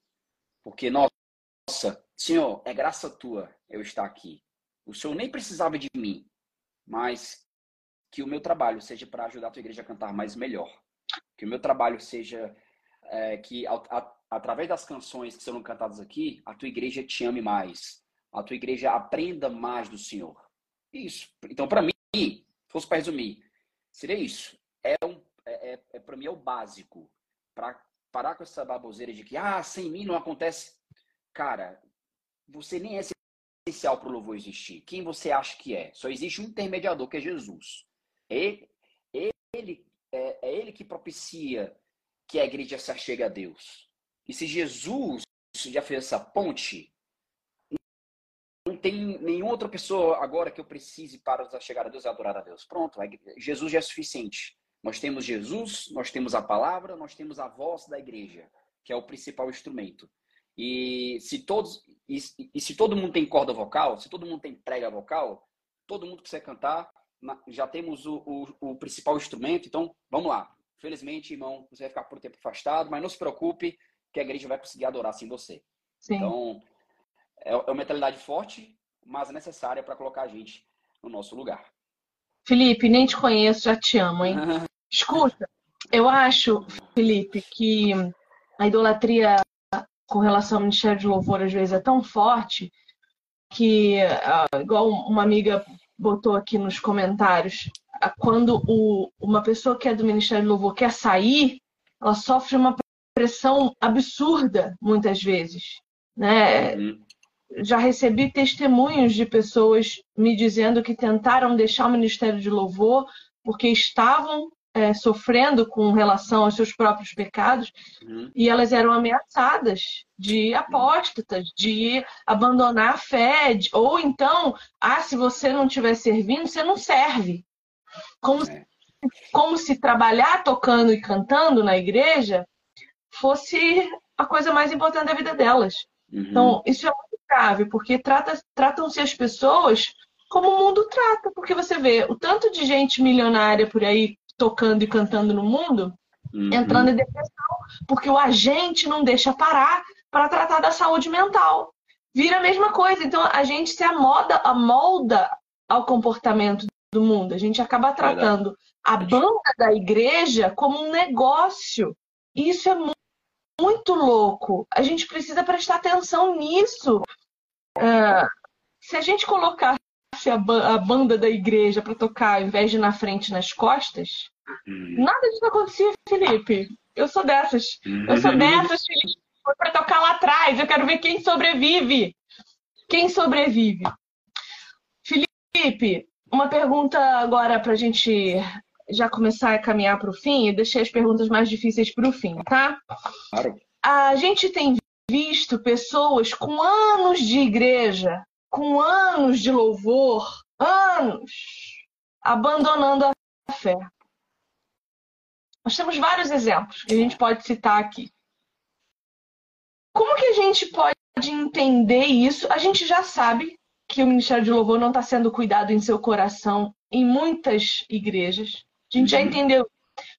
B: Porque, nossa, Senhor, é graça tua eu estar aqui. O Senhor nem precisava de mim, mas que o meu trabalho seja para ajudar a tua igreja a cantar mais melhor. Que o meu trabalho seja é, que a, a, através das canções que serão cantadas aqui, a tua igreja te ame mais, a tua igreja aprenda mais do Senhor. Isso. Então, para mim, se fosse para resumir, seria isso. É, um, é, é, é para mim é o básico para parar com essa baboseira de que ah, sem mim não acontece. Cara, você nem é essencial para o louvor existir. Quem você acha que é? Só existe um intermediador que é Jesus. Ele, ele é, é ele que propicia que a igreja se achega a Deus. E se Jesus já fez essa ponte, não tem nenhuma outra pessoa agora que eu precise para nos achegar a Deus e adorar a Deus. Pronto, Jesus já é suficiente. Nós temos Jesus, nós temos a palavra, nós temos a voz da igreja, que é o principal instrumento. E se todos e, e se todo mundo tem corda vocal, se todo mundo tem prega vocal, todo mundo que quiser cantar, já temos o, o, o principal instrumento. Então, vamos lá. Felizmente, irmão, você vai ficar por tempo afastado, mas não se preocupe que a igreja vai conseguir adorar sem você. Sim. Então, é, é uma mentalidade forte, mas necessária para colocar a gente no nosso lugar.
A: Felipe, nem te conheço, já te amo, hein? Escuta, eu acho, Felipe, que a idolatria com relação ao Ministério de Louvor às vezes é tão forte que, ah, igual uma amiga botou aqui nos comentários, quando o, uma pessoa que é do Ministério do Louvor quer sair, ela sofre uma pressão absurda, muitas vezes. Né? Uhum. Já recebi testemunhos de pessoas me dizendo que tentaram deixar o Ministério de Louvor porque estavam é, sofrendo com relação aos seus próprios pecados uhum. e elas eram ameaçadas de apóstatas, de abandonar a fé, de, ou então, ah, se você não estiver servindo, você não serve. Como, é. como se trabalhar tocando e cantando na igreja fosse a coisa mais importante da vida delas. Uhum. Então, isso é muito grave, porque trata, tratam-se as pessoas como o mundo trata. Porque você vê o tanto de gente milionária por aí tocando e cantando no mundo, uhum. entrando em depressão, porque o agente não deixa parar para tratar da saúde mental. Vira a mesma coisa. Então, a gente se amoda, amolda ao comportamento do mundo. A gente acaba tratando a banda da igreja como um negócio. Isso é muito louco. A gente precisa prestar atenção nisso. Uh, se a gente colocasse a, ba a banda da igreja para tocar ao invés de na frente nas costas, hum. nada disso acontecia, Felipe. Eu sou dessas. Eu sou dessas, Felipe. Foi para tocar lá atrás. Eu quero ver quem sobrevive. Quem sobrevive? Felipe, uma pergunta agora para a gente já começar a caminhar para o fim. Eu deixei as perguntas mais difíceis para o fim, tá? Claro. A gente tem visto pessoas com anos de igreja, com anos de louvor, anos, abandonando a fé. Nós temos vários exemplos que a gente pode citar aqui. Como que a gente pode entender isso? A gente já sabe que o Ministério de Louvor não está sendo cuidado em seu coração em muitas igrejas. A gente já uhum. entendeu.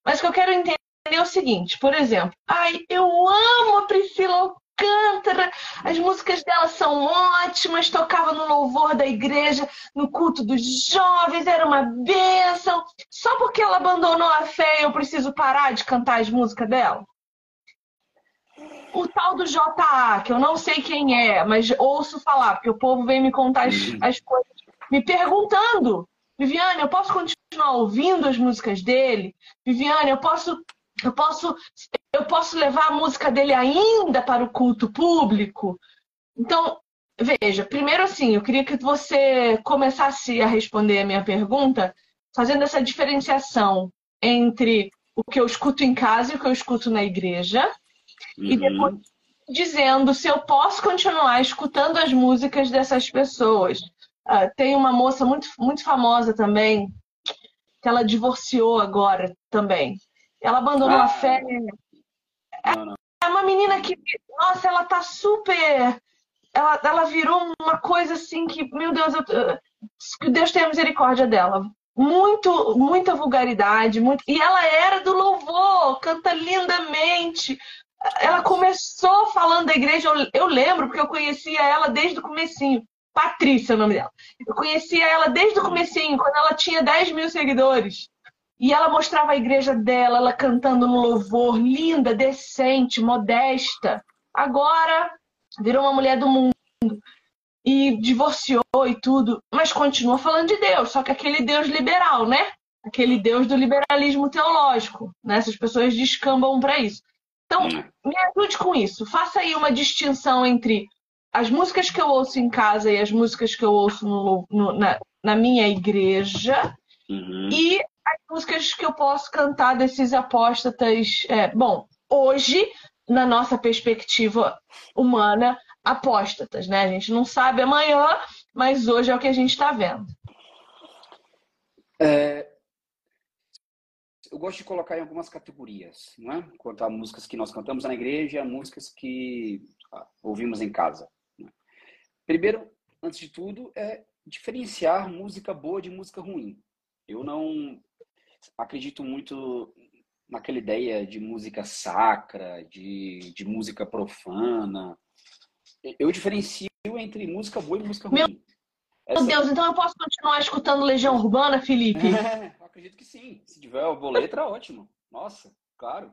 A: Mas o que eu quero entender é o seguinte, por exemplo, ai, eu amo a Priscila Alcântara, as músicas dela são ótimas, tocava no louvor da igreja, no culto dos jovens, era uma bênção. Só porque ela abandonou a fé, eu preciso parar de cantar as músicas dela? O tal do JA, que eu não sei quem é, mas ouço falar, porque o povo vem me contar as, uhum. as coisas, me perguntando. Viviane, eu posso continuar ouvindo as músicas dele? Viviane, eu posso Eu posso, eu posso levar a música dele ainda para o culto público? Então, veja, primeiro assim, eu queria que você começasse a responder a minha pergunta fazendo essa diferenciação entre o que eu escuto em casa e o que eu escuto na igreja. Uhum. E depois dizendo se eu posso continuar escutando as músicas dessas pessoas. Uh, tem uma moça muito, muito famosa também, que ela divorciou agora também. Ela abandonou ah, a fé. Não, não. É uma menina que, nossa, ela tá super. Ela, ela virou uma coisa assim que, meu Deus, eu, Deus tenha misericórdia dela. Muito, muita vulgaridade, muito... e ela era do louvor, canta lindamente. Ela começou falando da igreja, eu, eu lembro, porque eu conhecia ela desde o comecinho. Patrícia é o nome dela. Eu conhecia ela desde o comecinho, quando ela tinha 10 mil seguidores. E ela mostrava a igreja dela, ela cantando no louvor, linda, decente, modesta. Agora virou uma mulher do mundo e divorciou e tudo, mas continua falando de Deus, só que aquele Deus liberal, né? Aquele Deus do liberalismo teológico, né? Essas pessoas descambam para isso. Então, hum. me ajude com isso. Faça aí uma distinção entre as músicas que eu ouço em casa e as músicas que eu ouço no, no, na, na, minha igreja uhum. e as músicas que eu posso cantar desses apóstatas. É, bom, hoje, na nossa perspectiva humana, apóstatas, né? A gente não sabe amanhã, mas hoje é o que a gente está vendo.
B: É, eu gosto de colocar em algumas categorias, não é? Quanto a músicas que nós cantamos na igreja, músicas que ah, ouvimos em casa. Né? Primeiro, antes de tudo, é diferenciar música boa de música ruim. Eu não acredito muito naquela ideia de música sacra, de, de música profana. Eu diferencio entre música boa e música ruim. Meu,
A: Essa... Meu Deus, então eu posso continuar escutando Legião Urbana, Felipe?
B: É, acredito que sim. Se tiver a boa letra, ótimo. Nossa, claro.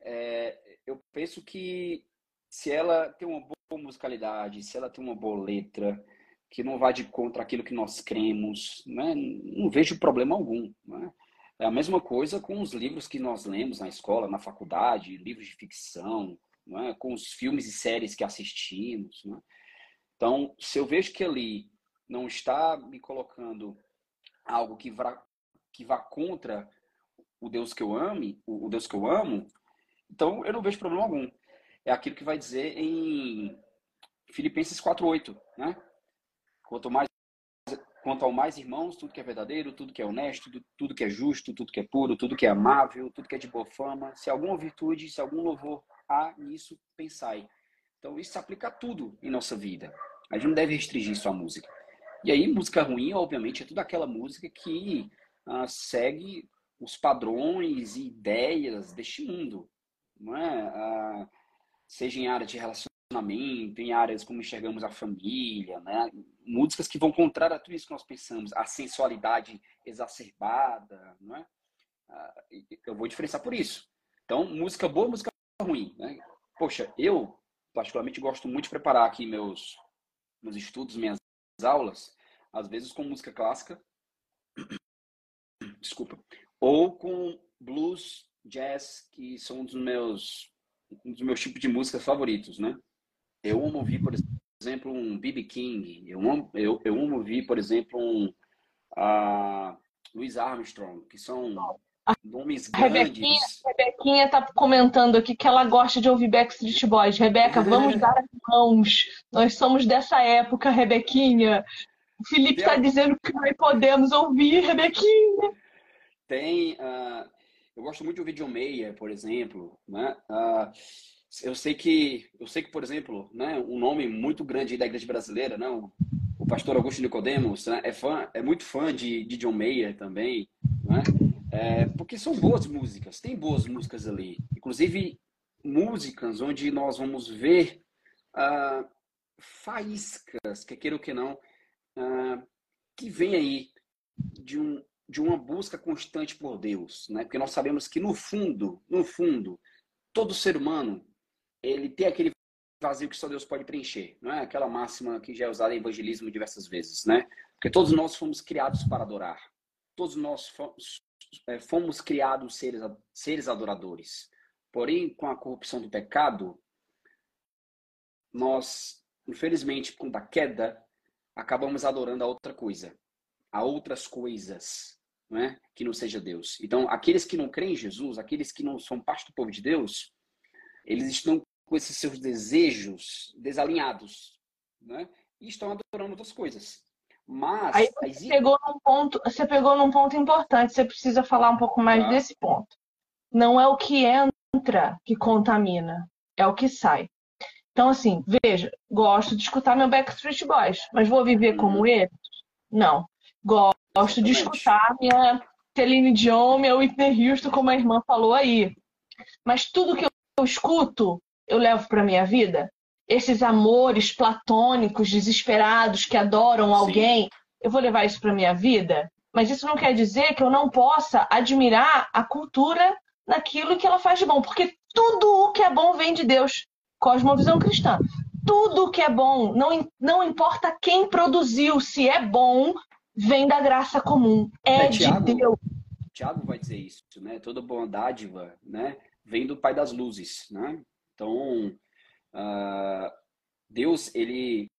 B: É, eu penso que se ela tem uma boa musicalidade, se ela tem uma boa letra, que não vai de contra aquilo que nós cremos, né? não vejo problema algum. Né? É a mesma coisa com os livros que nós lemos na escola, na faculdade, livros de ficção, é? com os filmes e séries que assistimos. É? Então, se eu vejo que ali não está me colocando algo que vá, que vá contra o Deus que eu ame, o Deus que eu amo, então eu não vejo problema algum. É aquilo que vai dizer em Filipenses 4:8, né? Quanto mais Quanto ao mais, irmãos, tudo que é verdadeiro, tudo que é honesto, tudo, que é justo, tudo que é puro, tudo que é amável, tudo que é de boa fama, se alguma virtude, se algum louvor há nisso, pensai. Então, isso se aplica a tudo em nossa vida. A gente não deve restringir isso à música. E aí, música ruim, obviamente, é toda aquela música que uh, segue os padrões e ideias deste mundo. Não é? Uh, seja em área de relacionamento relacionamento, em áreas como enxergamos a família, né? músicas que vão contrário a tudo isso que nós pensamos, a sensualidade exacerbada, não é? Ah, eu vou diferenciar por isso. Então, música boa, música ruim. Né? Poxa, eu particularmente gosto muito de preparar aqui meus, meus estudos, minhas aulas, às vezes com música clássica, desculpa, ou com blues, jazz, que são um dos meus um dos meus tipos de música favoritos, né? Eu amo ouvir, por exemplo, um B.B. King. Eu amo, eu, eu amo ouvir, por exemplo, um uh, Louis Armstrong, que são nomes grandes.
A: Rebequinha, Rebequinha tá comentando aqui que ela gosta de ouvir Backstreet Boys. Rebeca, vamos dar as mãos. Nós somos dessa época, Rebequinha. O Felipe está dizendo que nós podemos ouvir, Rebequinha.
B: Tem. Uh, eu gosto muito de ouvir John Mayer, por exemplo. Né? Uh, eu sei que, eu sei que, por exemplo, né, um nome muito grande da igreja brasileira, né, o, o pastor Augusto Nicodemos, né, é fã, é muito fã de, de John Mayer também, né, é, porque são boas músicas, tem boas músicas ali, inclusive músicas onde nós vamos ver uh, faíscas, que queira ou que não, uh, que vem aí de, um, de uma busca constante por Deus, né, porque nós sabemos que no fundo, no fundo, todo ser humano ele tem aquele vazio que só Deus pode preencher, não é? Aquela máxima que já é usada em evangelismo diversas vezes, né? Porque todos nós fomos criados para adorar. Todos nós fomos, é, fomos criados seres, seres adoradores. Porém, com a corrupção do pecado, nós, infelizmente, com a queda, acabamos adorando a outra coisa, a outras coisas, não é? que não seja Deus. Então, aqueles que não creem em Jesus, aqueles que não são parte do povo de Deus, eles estão com esses seus desejos desalinhados, né? E estão adorando outras coisas. Mas
A: aí você existe... pegou num ponto, você pegou num ponto importante. Você precisa falar um pouco mais tá. desse ponto. Não é o que entra que contamina, é o que sai. Então, assim, veja, gosto de escutar meu Backstreet Boys, mas vou viver como uhum. eles? Não. Gosto de escutar minha Celine Dion, minha Whitney Houston, como a irmã falou aí. Mas tudo que eu escuto, eu levo para minha vida? Esses amores platônicos, desesperados, que adoram alguém, Sim. eu vou levar isso para minha vida? Mas isso não quer dizer que eu não possa admirar a cultura naquilo que ela faz de bom, porque tudo o que é bom vem de Deus. Cosmovisão cristã. Tudo o que é bom, não, não importa quem produziu, se é bom, vem da graça comum. É, é de Deus.
B: Tiago vai dizer isso, né? Toda boa dádiva, né? Vem do Pai das Luzes, né? Então, Uh, Deus, ele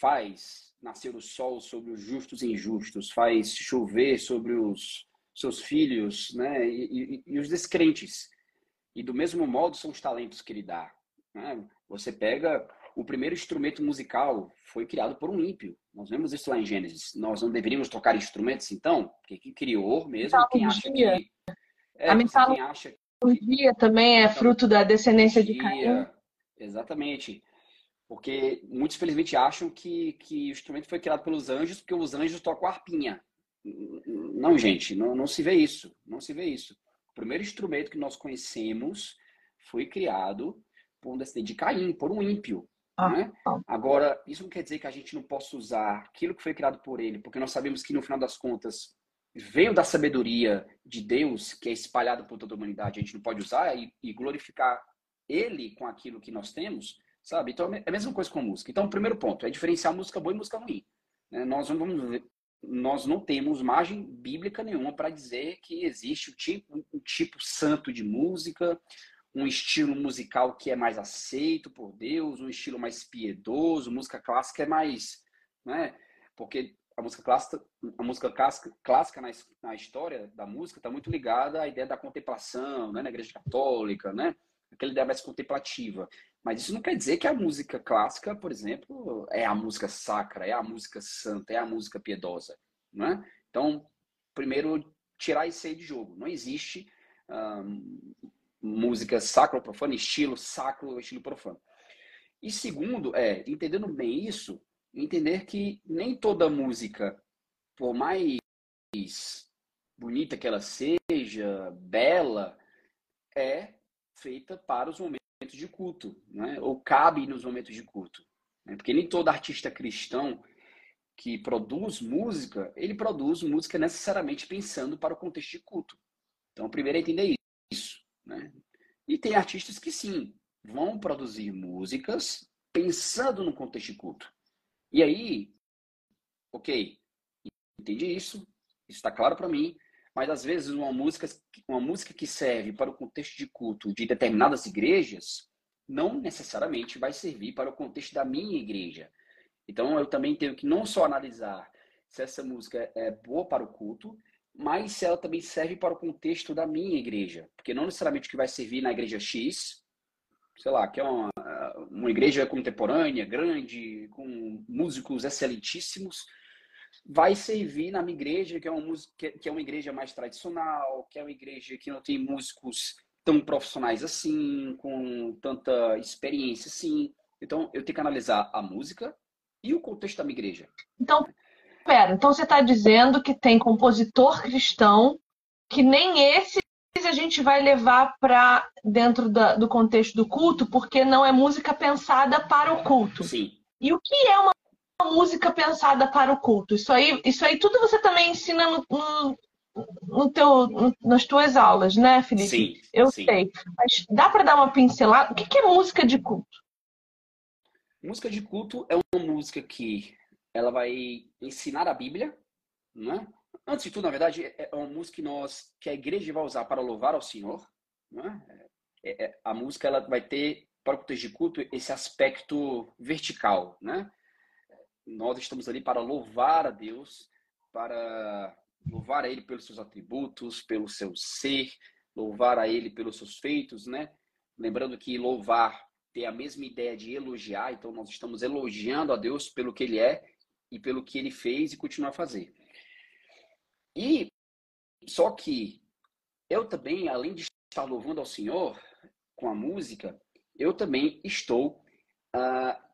B: faz nascer o sol sobre os justos e injustos, faz chover sobre os seus filhos né? e, e, e os descrentes. E do mesmo modo são os talentos que ele dá. Né? Você pega o primeiro instrumento musical foi criado por um ímpio. Nós vemos isso lá em Gênesis. Nós não deveríamos tocar instrumentos, então? Porque quem criou mesmo, quem acha que...
A: É, a acha que... também é fruto da descendência de Caim.
B: Exatamente. Porque muitos, felizmente, acham que, que o instrumento foi criado pelos anjos porque os anjos tocam arpinha. Não, gente, não, não se vê isso. Não se vê isso. O primeiro instrumento que nós conhecemos foi criado por um descendente de Caim, por um ímpio. Ah, né? ah. Agora, isso não quer dizer que a gente não possa usar aquilo que foi criado por ele, porque nós sabemos que, no final das contas, veio da sabedoria de Deus, que é espalhada por toda a humanidade. A gente não pode usar e, e glorificar ele com aquilo que nós temos, sabe? Então é a mesma coisa com a música. Então, o primeiro ponto é diferenciar música boa e música ruim. Né? Nós não vamos nós não temos margem bíblica nenhuma para dizer que existe um tipo, um tipo santo de música, um estilo musical que é mais aceito por Deus, um estilo mais piedoso, música clássica é mais, né? Porque a música clássica, a música clássica, clássica na, na história da música está muito ligada à ideia da contemplação, né? Na Igreja Católica, né? Aquela ideia mais contemplativa. Mas isso não quer dizer que a música clássica, por exemplo, é a música sacra, é a música santa, é a música piedosa, não é? Então, primeiro, tirar isso aí de jogo. Não existe hum, música sacra ou profana, estilo sacro ou estilo profano. E segundo, é, entendendo bem isso, entender que nem toda música, por mais bonita que ela seja, bela, é feita para os momentos de culto, né? ou cabe nos momentos de culto. Né? Porque nem todo artista cristão que produz música, ele produz música necessariamente pensando para o contexto de culto. Então, primeiro é entender isso. Né? E tem artistas que sim, vão produzir músicas pensando no contexto de culto. E aí, ok, entendi isso, isso está claro para mim, mas às vezes uma música, uma música que serve para o contexto de culto de determinadas igrejas não necessariamente vai servir para o contexto da minha igreja. Então eu também tenho que não só analisar se essa música é boa para o culto, mas se ela também serve para o contexto da minha igreja. Porque não necessariamente que vai servir na igreja X, sei lá, que é uma, uma igreja contemporânea, grande, com músicos excelentíssimos, vai servir na minha igreja, que é, uma música, que é uma igreja mais tradicional, que é uma igreja que não tem músicos tão profissionais assim, com tanta experiência assim. Então, eu tenho que analisar a música e o contexto da minha igreja.
A: Então, pera, então você está dizendo que tem compositor cristão que nem esse a gente vai levar para dentro da, do contexto do culto, porque não é música pensada para o culto.
B: Sim.
A: E o que é uma música pensada para o culto. Isso aí, isso aí tudo você também ensina no, no, no teu, no, nas tuas aulas, né, Felipe?
B: Sim.
A: Eu
B: sim.
A: sei. Mas dá para dar uma pincelada? O que, que é música de culto?
B: Música de culto é uma música que ela vai ensinar a Bíblia, né? Antes de tudo, na verdade, é uma música que nós, que a igreja vai usar para louvar ao Senhor. Né? É, é, a música ela vai ter para o contexto de culto esse aspecto vertical, né? Nós estamos ali para louvar a Deus, para louvar a Ele pelos seus atributos, pelo seu ser, louvar a Ele pelos seus feitos, né? Lembrando que louvar tem a mesma ideia de elogiar, então nós estamos elogiando a Deus pelo que Ele é e pelo que Ele fez e continua a fazer. E só que eu também, além de estar louvando ao Senhor com a música, eu também estou uh,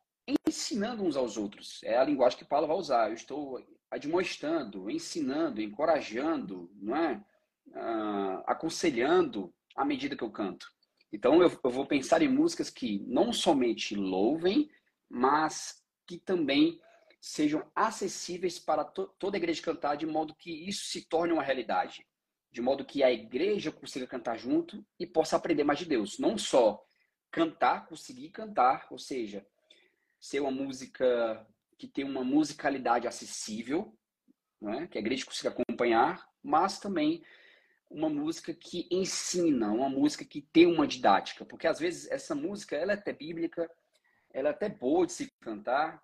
B: ensinando uns aos outros. É a linguagem que Paulo vai usar. Eu estou admoestando, ensinando, encorajando, não é? Uh, aconselhando à medida que eu canto. Então eu, eu vou pensar em músicas que não somente louvem, mas que também sejam acessíveis para to toda a igreja cantar, de modo que isso se torne uma realidade. De modo que a igreja consiga cantar junto e possa aprender mais de Deus. Não só cantar, conseguir cantar, ou seja, ser uma música que tem uma musicalidade acessível, né? que a igreja consiga acompanhar, mas também uma música que ensina, uma música que tem uma didática, porque às vezes essa música ela é até bíblica, ela é até boa de se cantar,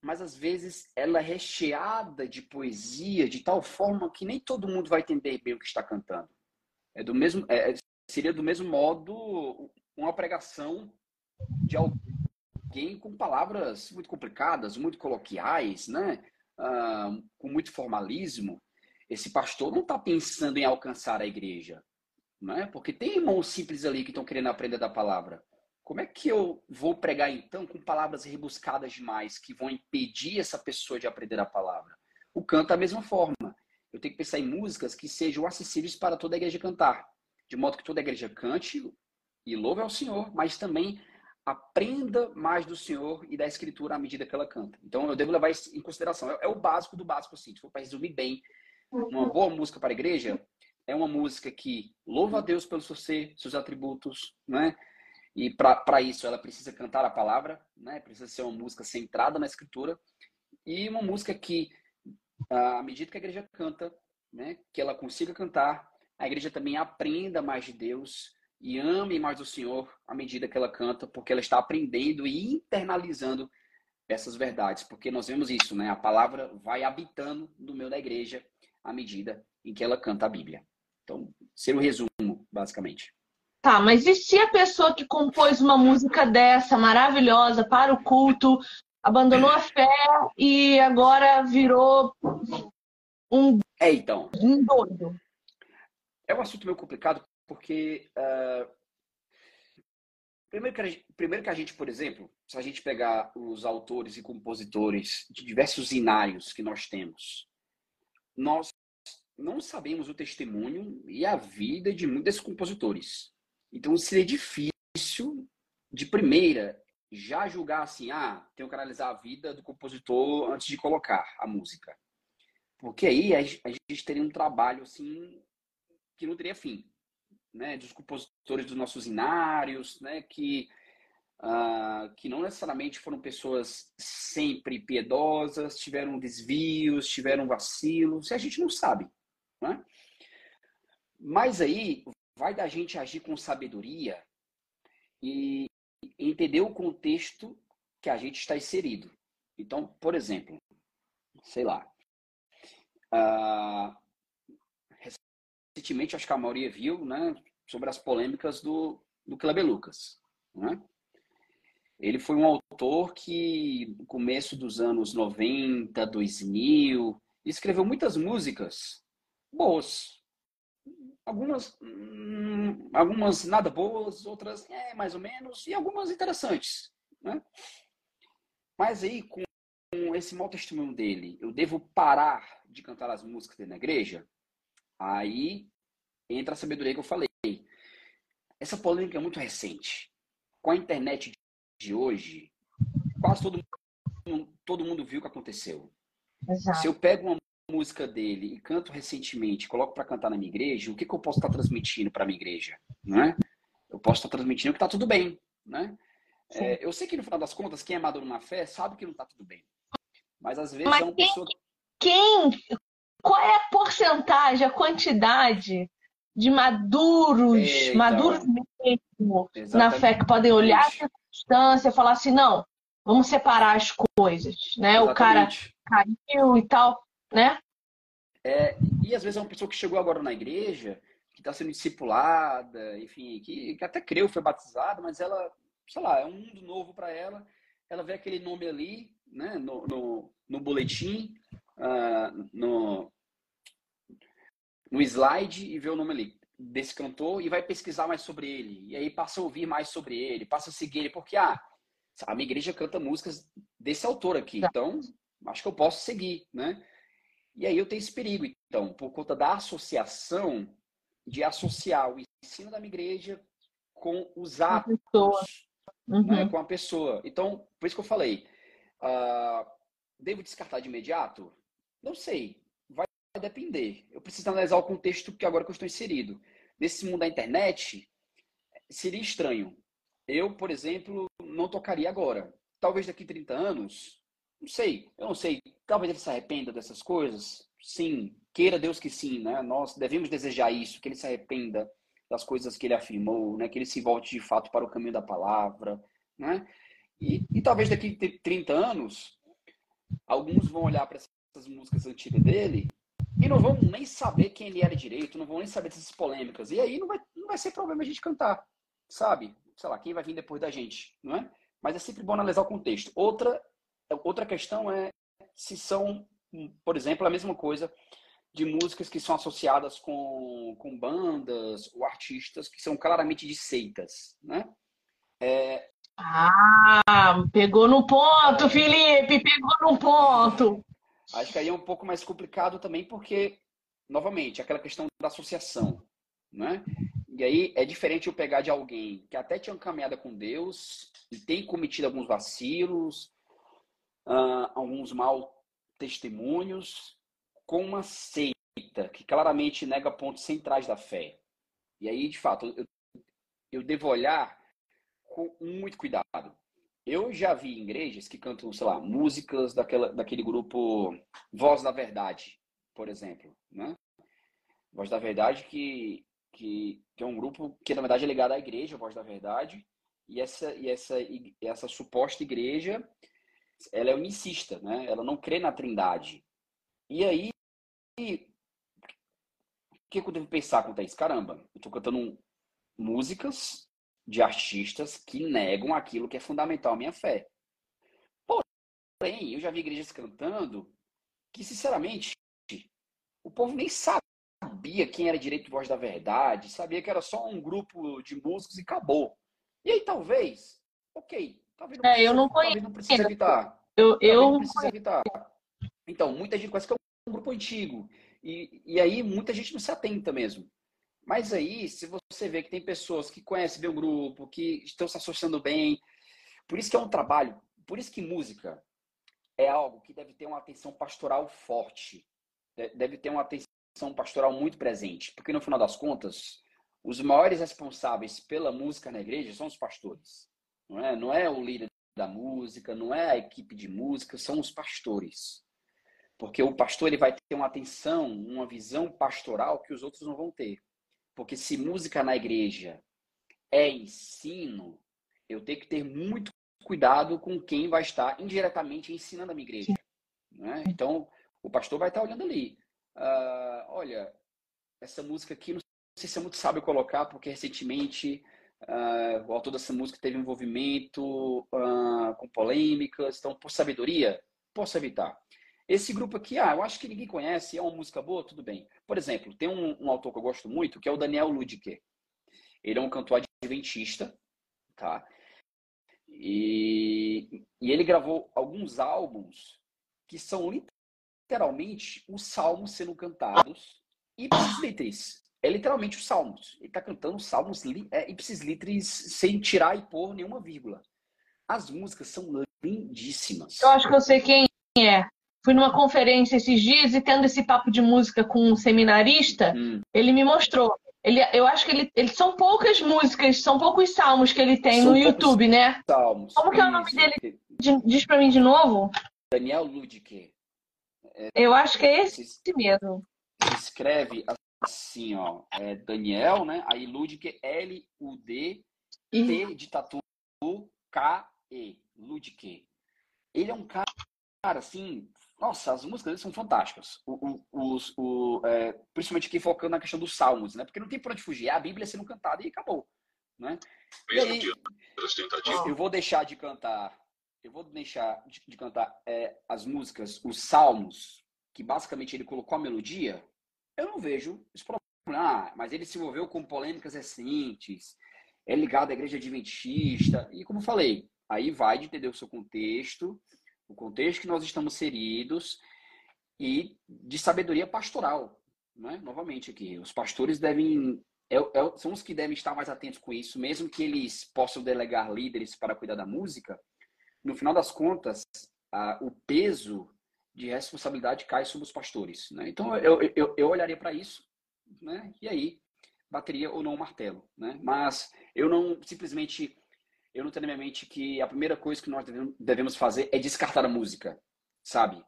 B: mas às vezes ela é recheada de poesia de tal forma que nem todo mundo vai entender bem o que está cantando. É do mesmo, é, seria do mesmo modo uma pregação de alguém com palavras muito complicadas, muito coloquiais, né? Com muito formalismo. Esse pastor não está pensando em alcançar a igreja, né? Porque tem irmãos simples ali que estão querendo aprender da palavra. Como é que eu vou pregar então com palavras rebuscadas demais que vão impedir essa pessoa de aprender a palavra? O canto é da mesma forma. Eu tenho que pensar em músicas que sejam acessíveis para toda a igreja cantar, de modo que toda a igreja cante e louve ao Senhor, mas também aprenda mais do Senhor e da Escritura à medida que ela canta. Então eu devo levar isso em consideração. É, é o básico do básico, assim. Se for para resumir bem, uma boa música para a igreja é uma música que louva a Deus pelo seu ser, seus atributos, né? E para isso ela precisa cantar a palavra, né? Precisa ser uma música centrada na Escritura e uma música que, à medida que a igreja canta, né? Que ela consiga cantar, a igreja também aprenda mais de Deus e ame mais o Senhor à medida que ela canta, porque ela está aprendendo e internalizando essas verdades, porque nós vemos isso, né? A palavra vai habitando no meio da igreja à medida em que ela canta a Bíblia. Então, ser o resumo, basicamente.
A: Tá, mas e se a pessoa que compôs uma música dessa maravilhosa para o culto abandonou a fé e agora virou um,
B: é, então.
A: um doido?
B: É um assunto meio complicado porque, uh, primeiro, que gente, primeiro que a gente, por exemplo, se a gente pegar os autores e compositores de diversos inários que nós temos, nós não sabemos o testemunho e a vida de muitos compositores. Então, seria difícil, de primeira, já julgar assim, ah, tenho que analisar a vida do compositor antes de colocar a música. Porque aí a gente teria um trabalho assim que não teria fim né, dos compositores dos nossos inários, né, que, uh, que não necessariamente foram pessoas sempre piedosas, tiveram desvios, tiveram vacilos, e a gente não sabe. Né? Mas aí vai da gente agir com sabedoria e entender o contexto que a gente está inserido. Então, por exemplo, sei lá, uh, recentemente, acho que a maioria viu, né, sobre as polêmicas do, do Kleber Lucas. Né? Ele foi um autor que, no começo dos anos 90, 2000, escreveu muitas músicas boas. Algumas, hum, algumas nada boas, outras é, mais ou menos, e algumas interessantes. Né? Mas aí, com esse mau testemunho dele, eu devo parar de cantar as músicas dele na igreja? Aí entra a sabedoria que eu falei. Essa polêmica é muito recente. Com a internet de hoje, quase todo mundo, todo mundo viu o que aconteceu. Exato. Se eu pego uma música dele e canto recentemente, coloco para cantar na minha igreja, o que, que eu posso estar transmitindo para minha igreja? Não é? Eu posso estar transmitindo que está tudo bem. Né? É, eu sei que no final das contas, quem é maduro na fé sabe que não está tudo bem. Mas às vezes
A: Mas
B: é uma pessoa.
A: Quem? Qual é a porcentagem, a quantidade de maduros, é, então, maduros mesmo na fé, que podem olhar a circunstância e falar assim, não, vamos separar as coisas, né? Exatamente. O cara caiu e tal, né?
B: É, e às vezes é uma pessoa que chegou agora na igreja, que está sendo discipulada, enfim, que, que até creu, foi batizada, mas ela, sei lá, é um mundo novo para ela. Ela vê aquele nome ali, né, no, no, no boletim, uh, no, no slide e vê o nome ali desse cantor e vai pesquisar mais sobre ele. E aí passa a ouvir mais sobre ele, passa a seguir ele, porque ah, a minha igreja canta músicas desse autor aqui, então acho que eu posso seguir, né? E aí eu tenho esse perigo, então, por conta da associação, de associar o ensino da minha igreja com os atos, né, uhum. né, com a pessoa. Então, por isso que eu falei, uh, devo descartar de imediato? Não sei, vai depender. Eu preciso analisar o contexto que agora que eu estou inserido. Nesse mundo da internet, seria estranho. Eu, por exemplo, não tocaria agora. Talvez daqui 30 anos, não sei, eu não sei. Talvez ele se arrependa dessas coisas. Sim, queira Deus que sim, né? Nós devemos desejar isso, que ele se arrependa das coisas que ele afirmou, né? Que ele se volte de fato para o caminho da palavra, né? E, e talvez daqui 30 anos, alguns vão olhar para essas músicas antigas dele e não vão nem saber quem ele era direito, não vão nem saber dessas polêmicas. E aí não vai, não vai ser problema a gente cantar, sabe? Sei lá, quem vai vir depois da gente, não é? Mas é sempre bom analisar o contexto. Outra Outra questão é se são, por exemplo, a mesma coisa de músicas que são associadas com, com bandas ou artistas que são claramente de seitas, né?
A: É... Ah, pegou no ponto, Felipe, pegou no ponto.
B: Acho que aí é um pouco mais complicado também porque, novamente, aquela questão da associação, né? E aí é diferente eu pegar de alguém que até tinha caminhada com Deus e tem cometido alguns vacilos, uh, alguns mal testemunhos com uma seita que claramente nega pontos centrais da fé. E aí, de fato, eu, eu devo olhar com muito cuidado. Eu já vi igrejas que cantam, sei lá, músicas daquela, daquele grupo Voz da Verdade, por exemplo, né? Voz da Verdade que, que, que é um grupo que, na verdade, é ligado à igreja, Voz da Verdade, e essa, e essa, e essa suposta igreja ela é unicista, né? Ela não crê na trindade. E aí, o que, eu devo pensar quanto a isso? Caramba, eu estou cantando músicas de artistas que negam aquilo que é fundamental à minha fé. Porém, eu já vi igrejas cantando que, sinceramente, o povo nem sabia quem era direito de voz da verdade, sabia que era só um grupo de músicos e acabou. E aí, talvez, ok,
A: Talvez não, é, eu não conheço.
B: não precisa evitar.
A: Eu, eu
B: não precisa evitar. Então, muita gente conhece que é um grupo antigo. E, e aí muita gente não se atenta mesmo. Mas aí, se você vê que tem pessoas que conhecem o grupo, que estão se associando bem, por isso que é um trabalho, por isso que música é algo que deve ter uma atenção pastoral forte, deve ter uma atenção pastoral muito presente, porque no final das contas, os maiores responsáveis pela música na igreja são os pastores. Não é, não é o líder da música, não é a equipe de música, são os pastores. Porque o pastor ele vai ter uma atenção, uma visão pastoral que os outros não vão ter. Porque se música na igreja é ensino, eu tenho que ter muito cuidado com quem vai estar indiretamente ensinando a minha igreja. Né? Então, o pastor vai estar olhando ali. Uh, olha, essa música aqui, não sei se é muito sábio colocar, porque recentemente Uh, o autor dessa música teve envolvimento uh, com polêmicas, então, por sabedoria, posso evitar. Esse grupo aqui, ah, eu acho que ninguém conhece, é uma música boa, tudo bem. Por exemplo, tem um, um autor que eu gosto muito, que é o Daniel Ludke. Ele é um cantor adventista, tá? E, e ele gravou alguns álbuns que são literalmente os salmos sendo cantados e litris é literalmente os salmos. Ele está cantando salmos é, ipsis litris sem tirar e pôr nenhuma vírgula. As músicas são lindíssimas.
A: Eu acho que eu sei quem é. Fui numa conferência esses dias e tendo esse papo de música com um seminarista, hum. ele me mostrou. Ele, eu acho que ele, ele são poucas músicas, são poucos salmos que ele tem são no YouTube, né?
B: Salmos.
A: Como que é o nome dele? Diz para mim de novo.
B: Daniel Ludke.
A: É, eu acho que é esse mesmo.
B: se escreve assim, ó, é Daniel, né? Aí Ludke, L-U-D, T de tatu, K-E, Ludke. Ele é um cara, assim, nossa, as músicas dele são fantásticas. O, o, os, o, é, principalmente aqui focando na questão dos salmos, né? Porque não tem por onde fugir. É a Bíblia sendo cantada e acabou. Né? E aí, eu vou deixar de cantar, eu vou deixar de, de cantar é, as músicas, os salmos, que basicamente ele colocou a melodia, eu não vejo esse problema. Ah, mas ele se envolveu com polêmicas recentes, é ligado à igreja adventista, e como eu falei, aí vai de entender o seu contexto, o contexto que nós estamos inseridos e de sabedoria pastoral. Né? Novamente aqui, os pastores devem é, é, são os que devem estar mais atentos com isso, mesmo que eles possam delegar líderes para cuidar da música. No final das contas, a, o peso de responsabilidade cai sobre os pastores. Né? Então, eu, eu, eu olharia para isso, né? e aí bateria ou não o martelo. Né? Mas eu não simplesmente eu não tenho na minha mente que a primeira coisa que nós devemos fazer é descartar a música, sabe?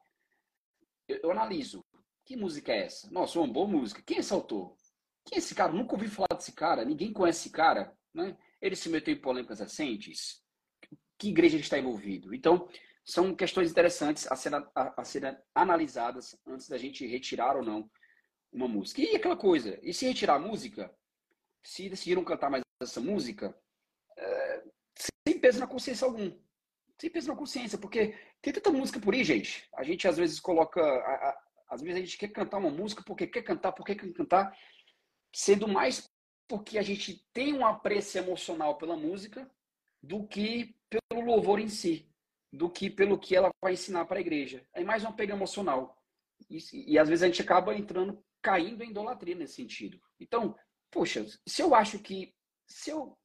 B: Eu, eu analiso. Que música é essa? Nossa, uma boa música. Quem é esse autor? Quem é esse cara? Nunca ouvi falar desse cara. Ninguém conhece esse cara, né? Ele se meteu em polêmicas recentes. Que igreja ele está envolvido? Então, são questões interessantes a a, a serem analisadas antes da gente retirar ou não uma música. E aquela coisa, e se retirar a música, se decidiram cantar mais essa música, peso na consciência algum. Sem peso na consciência, porque tem tanta música por aí, gente. A gente às vezes coloca. A, a, às vezes a gente quer cantar uma música porque quer cantar, porque quer cantar, sendo mais porque a gente tem um apreço emocional pela música do que pelo louvor em si, do que pelo que ela vai ensinar para a igreja. É mais um apego emocional. E, e às vezes a gente acaba entrando, caindo em idolatria nesse sentido. Então, poxa, se eu acho que se eu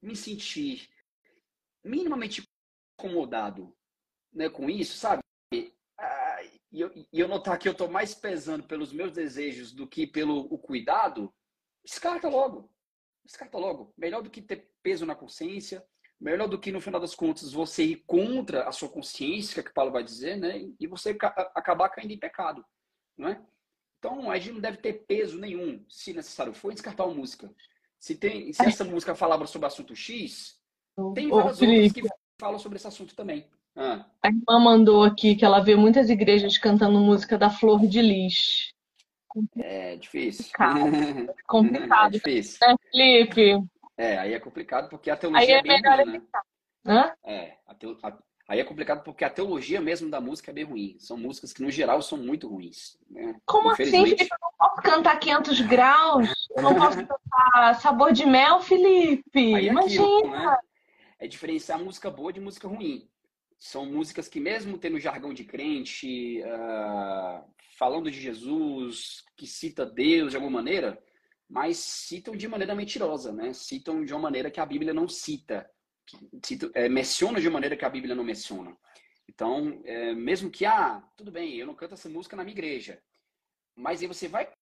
B: me sentir minimamente incomodado né, com isso, sabe? Ah, e eu, eu notar que eu estou mais pesando pelos meus desejos do que pelo o cuidado, descarta logo. Descarta logo. Melhor do que ter peso na consciência, melhor do que no final das contas você ir contra a sua consciência, que, é que Paulo vai dizer, né? E você acabar caindo em pecado, não é? Então a gente não deve ter peso nenhum, se necessário for, descartar uma música. Se, tem, se essa música falava sobre assunto X, tem várias Ô, outras que falam sobre esse assunto também. Ah.
A: A irmã mandou aqui que ela vê muitas igrejas cantando música da Flor de Lis.
B: É difícil.
A: Complicado. complicado.
B: É difícil.
A: Né, Felipe?
B: É, aí é complicado porque a teologia aí é, é bem melhor ruim, né? Hã? É, teo... aí é complicado porque a teologia mesmo da música é bem ruim. São músicas que, no geral, são muito ruins. Né?
A: Como assim, Felipe? Eu não posso cantar 500 graus? Eu não posso cantar Sabor de Mel, Felipe? Aí é Imagina! Aquilo, né?
B: É diferenciar música boa de música ruim. São músicas que, mesmo tendo jargão de crente, uh, falando de Jesus, que cita Deus de alguma maneira, mas citam de maneira mentirosa, né? Citam de uma maneira que a Bíblia não cita, cita é, menciona de uma maneira que a Bíblia não menciona. Então, é, mesmo que, ah, tudo bem, eu não canto essa música na minha igreja, mas aí você vai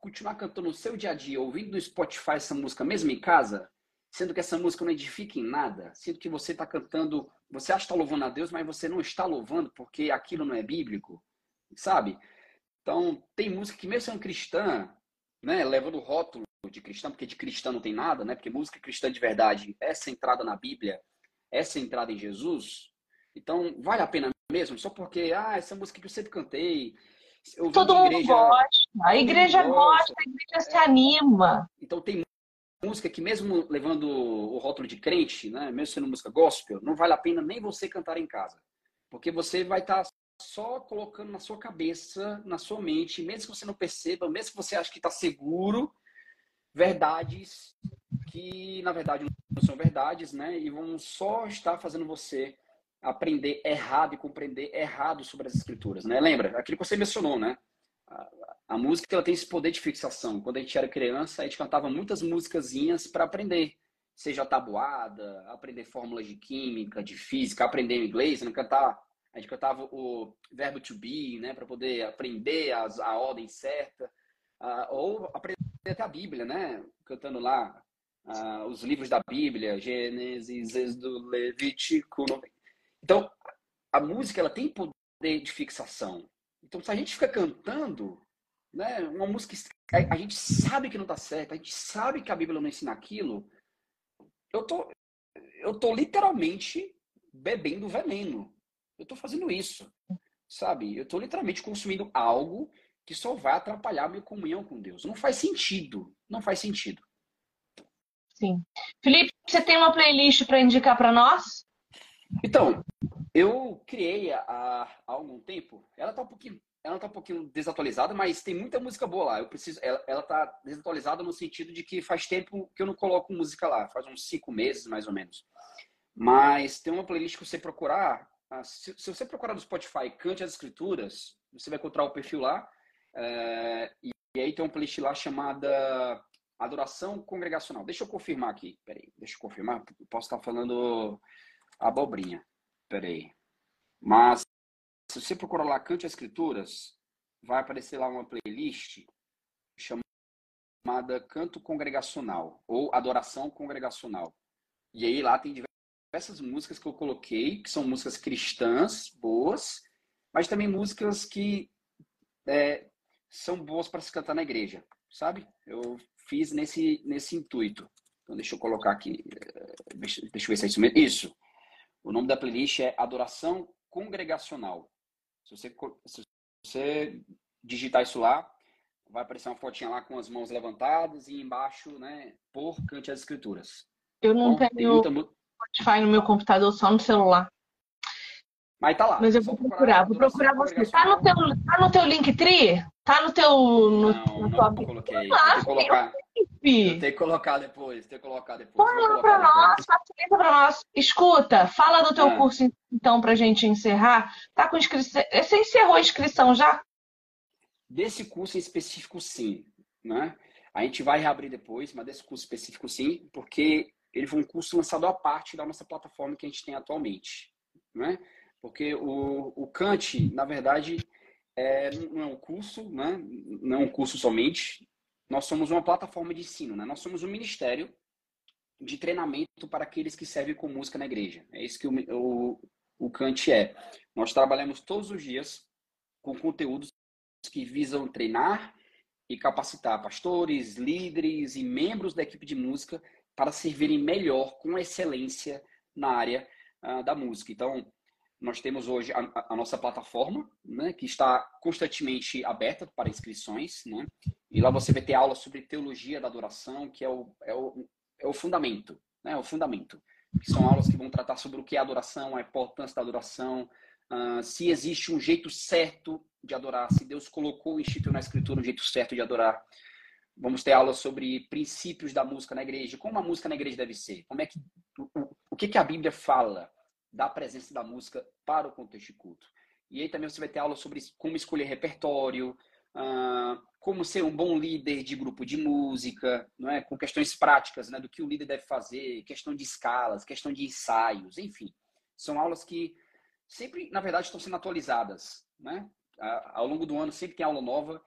B: continuar cantando no seu dia a dia, ouvindo no Spotify essa música mesmo em casa, sendo que essa música não edifica em nada, sendo que você está cantando, você acha que está louvando a Deus, mas você não está louvando porque aquilo não é bíblico, sabe? Então, tem música que mesmo sendo cristã, né, levando o rótulo de cristã, porque de cristã não tem nada, né? Porque música cristã de verdade é centrada na Bíblia, é centrada em Jesus. Então, vale a pena mesmo, só porque, ah, essa música que eu sempre cantei,
A: Todo mundo igreja, gosta, a igreja gosta, a igreja se anima.
B: Então tem música que mesmo levando o rótulo de crente, né, mesmo sendo música gospel, não vale a pena nem você cantar em casa. Porque você vai estar tá só colocando na sua cabeça, na sua mente, mesmo que você não perceba, mesmo que você ache que está seguro, verdades que na verdade não são verdades, né? E vão só estar fazendo você aprender errado e compreender errado sobre as escrituras, né? Lembra? Aquilo que você mencionou, né? A música ela tem esse poder de fixação. Quando a gente era criança, a gente cantava muitas musicazinhas para aprender, seja tabuada, aprender fórmulas de química, de física, aprender inglês, não cantar. A gente cantava o verbo to be, né, para poder aprender as, a ordem certa, uh, ou aprender até a Bíblia, né, cantando lá uh, os livros da Bíblia, Gênesis, Êxodo, Levítico. Então, a música ela tem poder de fixação. Então, se a gente fica cantando né? Uma música a gente sabe que não tá certo, a gente sabe que a Bíblia não ensina aquilo. Eu tô eu tô literalmente bebendo veneno. Eu tô fazendo isso. Sabe? Eu tô literalmente consumindo algo que só vai atrapalhar a minha comunhão com Deus. Não faz sentido. Não faz sentido.
A: Sim. Felipe, você tem uma playlist para indicar para nós?
B: Então, eu criei há, há algum tempo. Ela tá um pouquinho, ela tá um pouquinho desatualizada, mas tem muita música boa lá. Eu preciso, ela, ela tá desatualizada no sentido de que faz tempo que eu não coloco música lá, faz uns cinco meses mais ou menos. Mas tem uma playlist que você procurar. Ah, se, se você procurar no Spotify Cante as Escrituras, você vai encontrar o perfil lá. É, e, e aí tem uma playlist lá chamada Adoração Congregacional. Deixa eu confirmar aqui. Peraí, deixa eu confirmar. Posso estar falando abobrinha. Peraí. Mas, se você procurar lá Cante as Escrituras, vai aparecer lá uma playlist chamada Canto Congregacional ou Adoração Congregacional. E aí lá tem diversas músicas que eu coloquei, que são músicas cristãs, boas, mas também músicas que é, são boas para se cantar na igreja, sabe? Eu fiz nesse, nesse intuito. Então, deixa eu colocar aqui. Eh, deixa, deixa eu ver se é isso mesmo. Isso. O nome da playlist é Adoração Congregacional. Se você, se você digitar isso lá, vai aparecer uma fotinha lá com as mãos levantadas e embaixo, né, por Cante as Escrituras.
A: Eu não Bom, tenho muita... Spotify no meu computador, só no celular.
B: Mas tá lá.
A: Mas eu vou procurar, vou procurar você. Tá no teu, tá no teu Linktree? Tá no teu. No,
B: não, não tua... coloquei. Ah, eu, colocar, eu tenho que colocar depois. Tenho que colocar depois.
A: Põe lá pra nós, facilita pra nós. Escuta, fala do teu ah. curso então pra gente encerrar. Tá com inscrição. Você encerrou a inscrição já?
B: Desse curso em específico, sim. Né? A gente vai reabrir depois, mas desse curso específico, sim, porque ele foi um curso lançado à parte da nossa plataforma que a gente tem atualmente. Né? Porque o, o Kant, na verdade, é, não é um curso, né? não é um curso somente. Nós somos uma plataforma de ensino, né? nós somos um ministério de treinamento para aqueles que servem com música na igreja. É isso que o, o, o Kant é. Nós trabalhamos todos os dias com conteúdos que visam treinar e capacitar pastores, líderes e membros da equipe de música para servirem melhor, com excelência, na área uh, da música. Então, nós temos hoje a, a, nossa plataforma, né, que está constantemente aberta para inscrições, né? E lá você vai ter aula sobre teologia da adoração, que é o, é o, é o fundamento, né? O fundamento. Que são aulas que vão tratar sobre o que é adoração, a importância da adoração, uh, se existe um jeito certo de adorar, se Deus colocou, instituiu na Escritura um jeito certo de adorar. Vamos ter aulas sobre princípios da música na igreja, como a música na igreja deve ser, como é que o, o que, que a Bíblia fala da presença da música para o contexto de culto. E aí também você vai ter aula sobre como escolher repertório, uh, como ser um bom líder de grupo de música, não é? com questões práticas né? do que o líder deve fazer, questão de escalas, questão de ensaios, enfim. São aulas que sempre, na verdade, estão sendo atualizadas. Né? ao longo do ano sempre tem aula nova.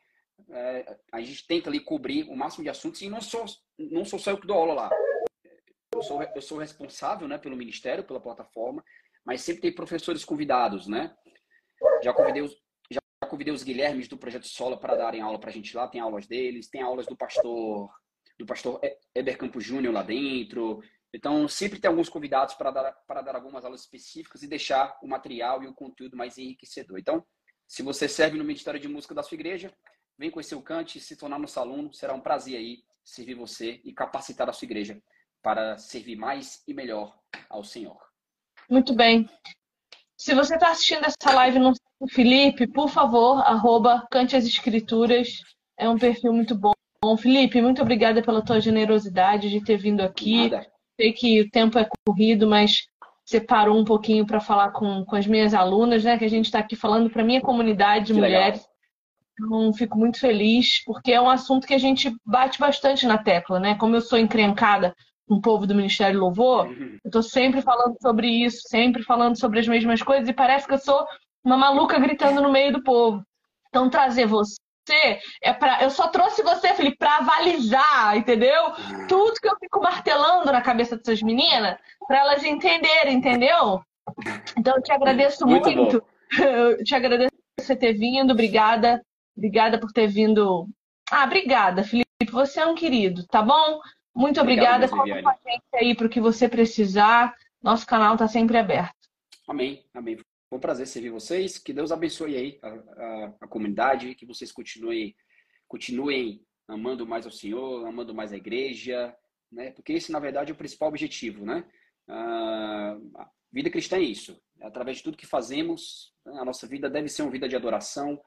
B: É, a gente tenta ali cobrir o máximo de assuntos e não sou, não sou só eu que dou aula lá eu sou, eu sou responsável né, pelo ministério, pela plataforma, mas sempre tem professores convidados, né? Já convidei os, já convidei os Guilhermes do Projeto Sola para darem aula para a gente lá, tem aulas deles, tem aulas do pastor do pastor Eber Campos Júnior lá dentro. Então, sempre tem alguns convidados para dar, para dar algumas aulas específicas e deixar o material e o conteúdo mais enriquecedor. Então, se você serve no Ministério de Música da sua igreja, vem conhecer o Cante e se tornar nosso aluno. Será um prazer aí servir você e capacitar a sua igreja para servir mais e melhor ao Senhor.
A: Muito bem. Se você está assistindo essa live no Felipe, por favor, arroba Cante as Escrituras. É um perfil muito bom. Felipe, muito obrigada pela tua generosidade de ter vindo aqui. Nada. Sei que o tempo é corrido, mas você parou um pouquinho para falar com, com as minhas alunas, né? Que a gente está aqui falando para a minha comunidade de que mulheres. Legal. Então, fico muito feliz, porque é um assunto que a gente bate bastante na tecla, né? Como eu sou encrencada um povo do Ministério Louvor, uhum. eu estou sempre falando sobre isso, sempre falando sobre as mesmas coisas, e parece que eu sou uma maluca gritando no meio do povo. Então, trazer você é para eu só trouxe você, Felipe, para avalizar, entendeu? Uhum. Tudo que eu fico martelando na cabeça dessas meninas, para elas entenderem, entendeu? Então, eu te agradeço muito. muito. Eu te agradeço por você ter vindo, obrigada. Obrigada por ter vindo. Ah, obrigada, Felipe. Você é um querido, tá bom? Muito obrigada. Conta com a gente aí para o que você precisar. Nosso canal está sempre aberto.
B: Amém, amém. Foi um prazer servir vocês. Que Deus abençoe aí a, a, a comunidade, que vocês continuem, continuem amando mais ao Senhor, amando mais a igreja, né? Porque esse, na verdade, é o principal objetivo, né? Ah, a vida cristã é isso. Através de tudo que fazemos, a nossa vida deve ser uma vida de adoração,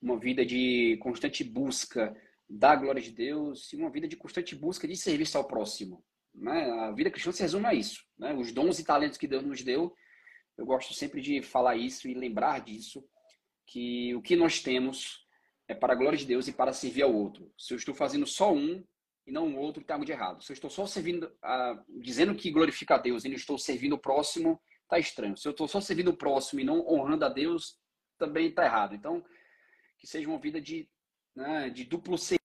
B: uma vida de constante busca da glória de Deus e uma vida de constante busca de serviço ao próximo. Né? A vida cristã se resume a isso. Né? Os dons e talentos que Deus nos deu, eu gosto sempre de falar isso e lembrar disso, que o que nós temos é para a glória de Deus e para servir ao outro. Se eu estou fazendo só um e não o outro, está algo de errado. Se eu estou só servindo, dizendo que glorifica a Deus e não estou servindo o próximo, está estranho. Se eu estou só servindo o próximo e não honrando a Deus, também está errado. Então, que seja uma vida de, né, de duplo serviço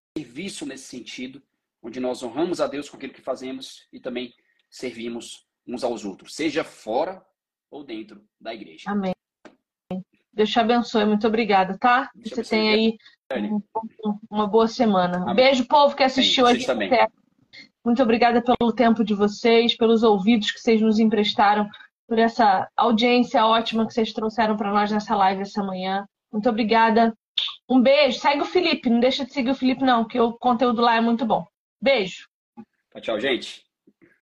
B: nesse sentido, onde nós honramos a Deus com aquilo que fazemos e também servimos uns aos outros, seja fora ou dentro da igreja.
A: Amém. Deus te abençoe, muito obrigada, tá? Deus Você tem aí uma boa semana. Amém. Beijo, povo que assistiu Amém. a gente. Muito obrigada pelo tempo de vocês, pelos ouvidos que vocês nos emprestaram, por essa audiência ótima que vocês trouxeram para nós nessa live essa manhã. Muito obrigada. Um beijo. Segue o Felipe. Não deixa de seguir o Felipe, não, que o conteúdo lá é muito bom. Beijo.
B: Tchau, tchau, gente.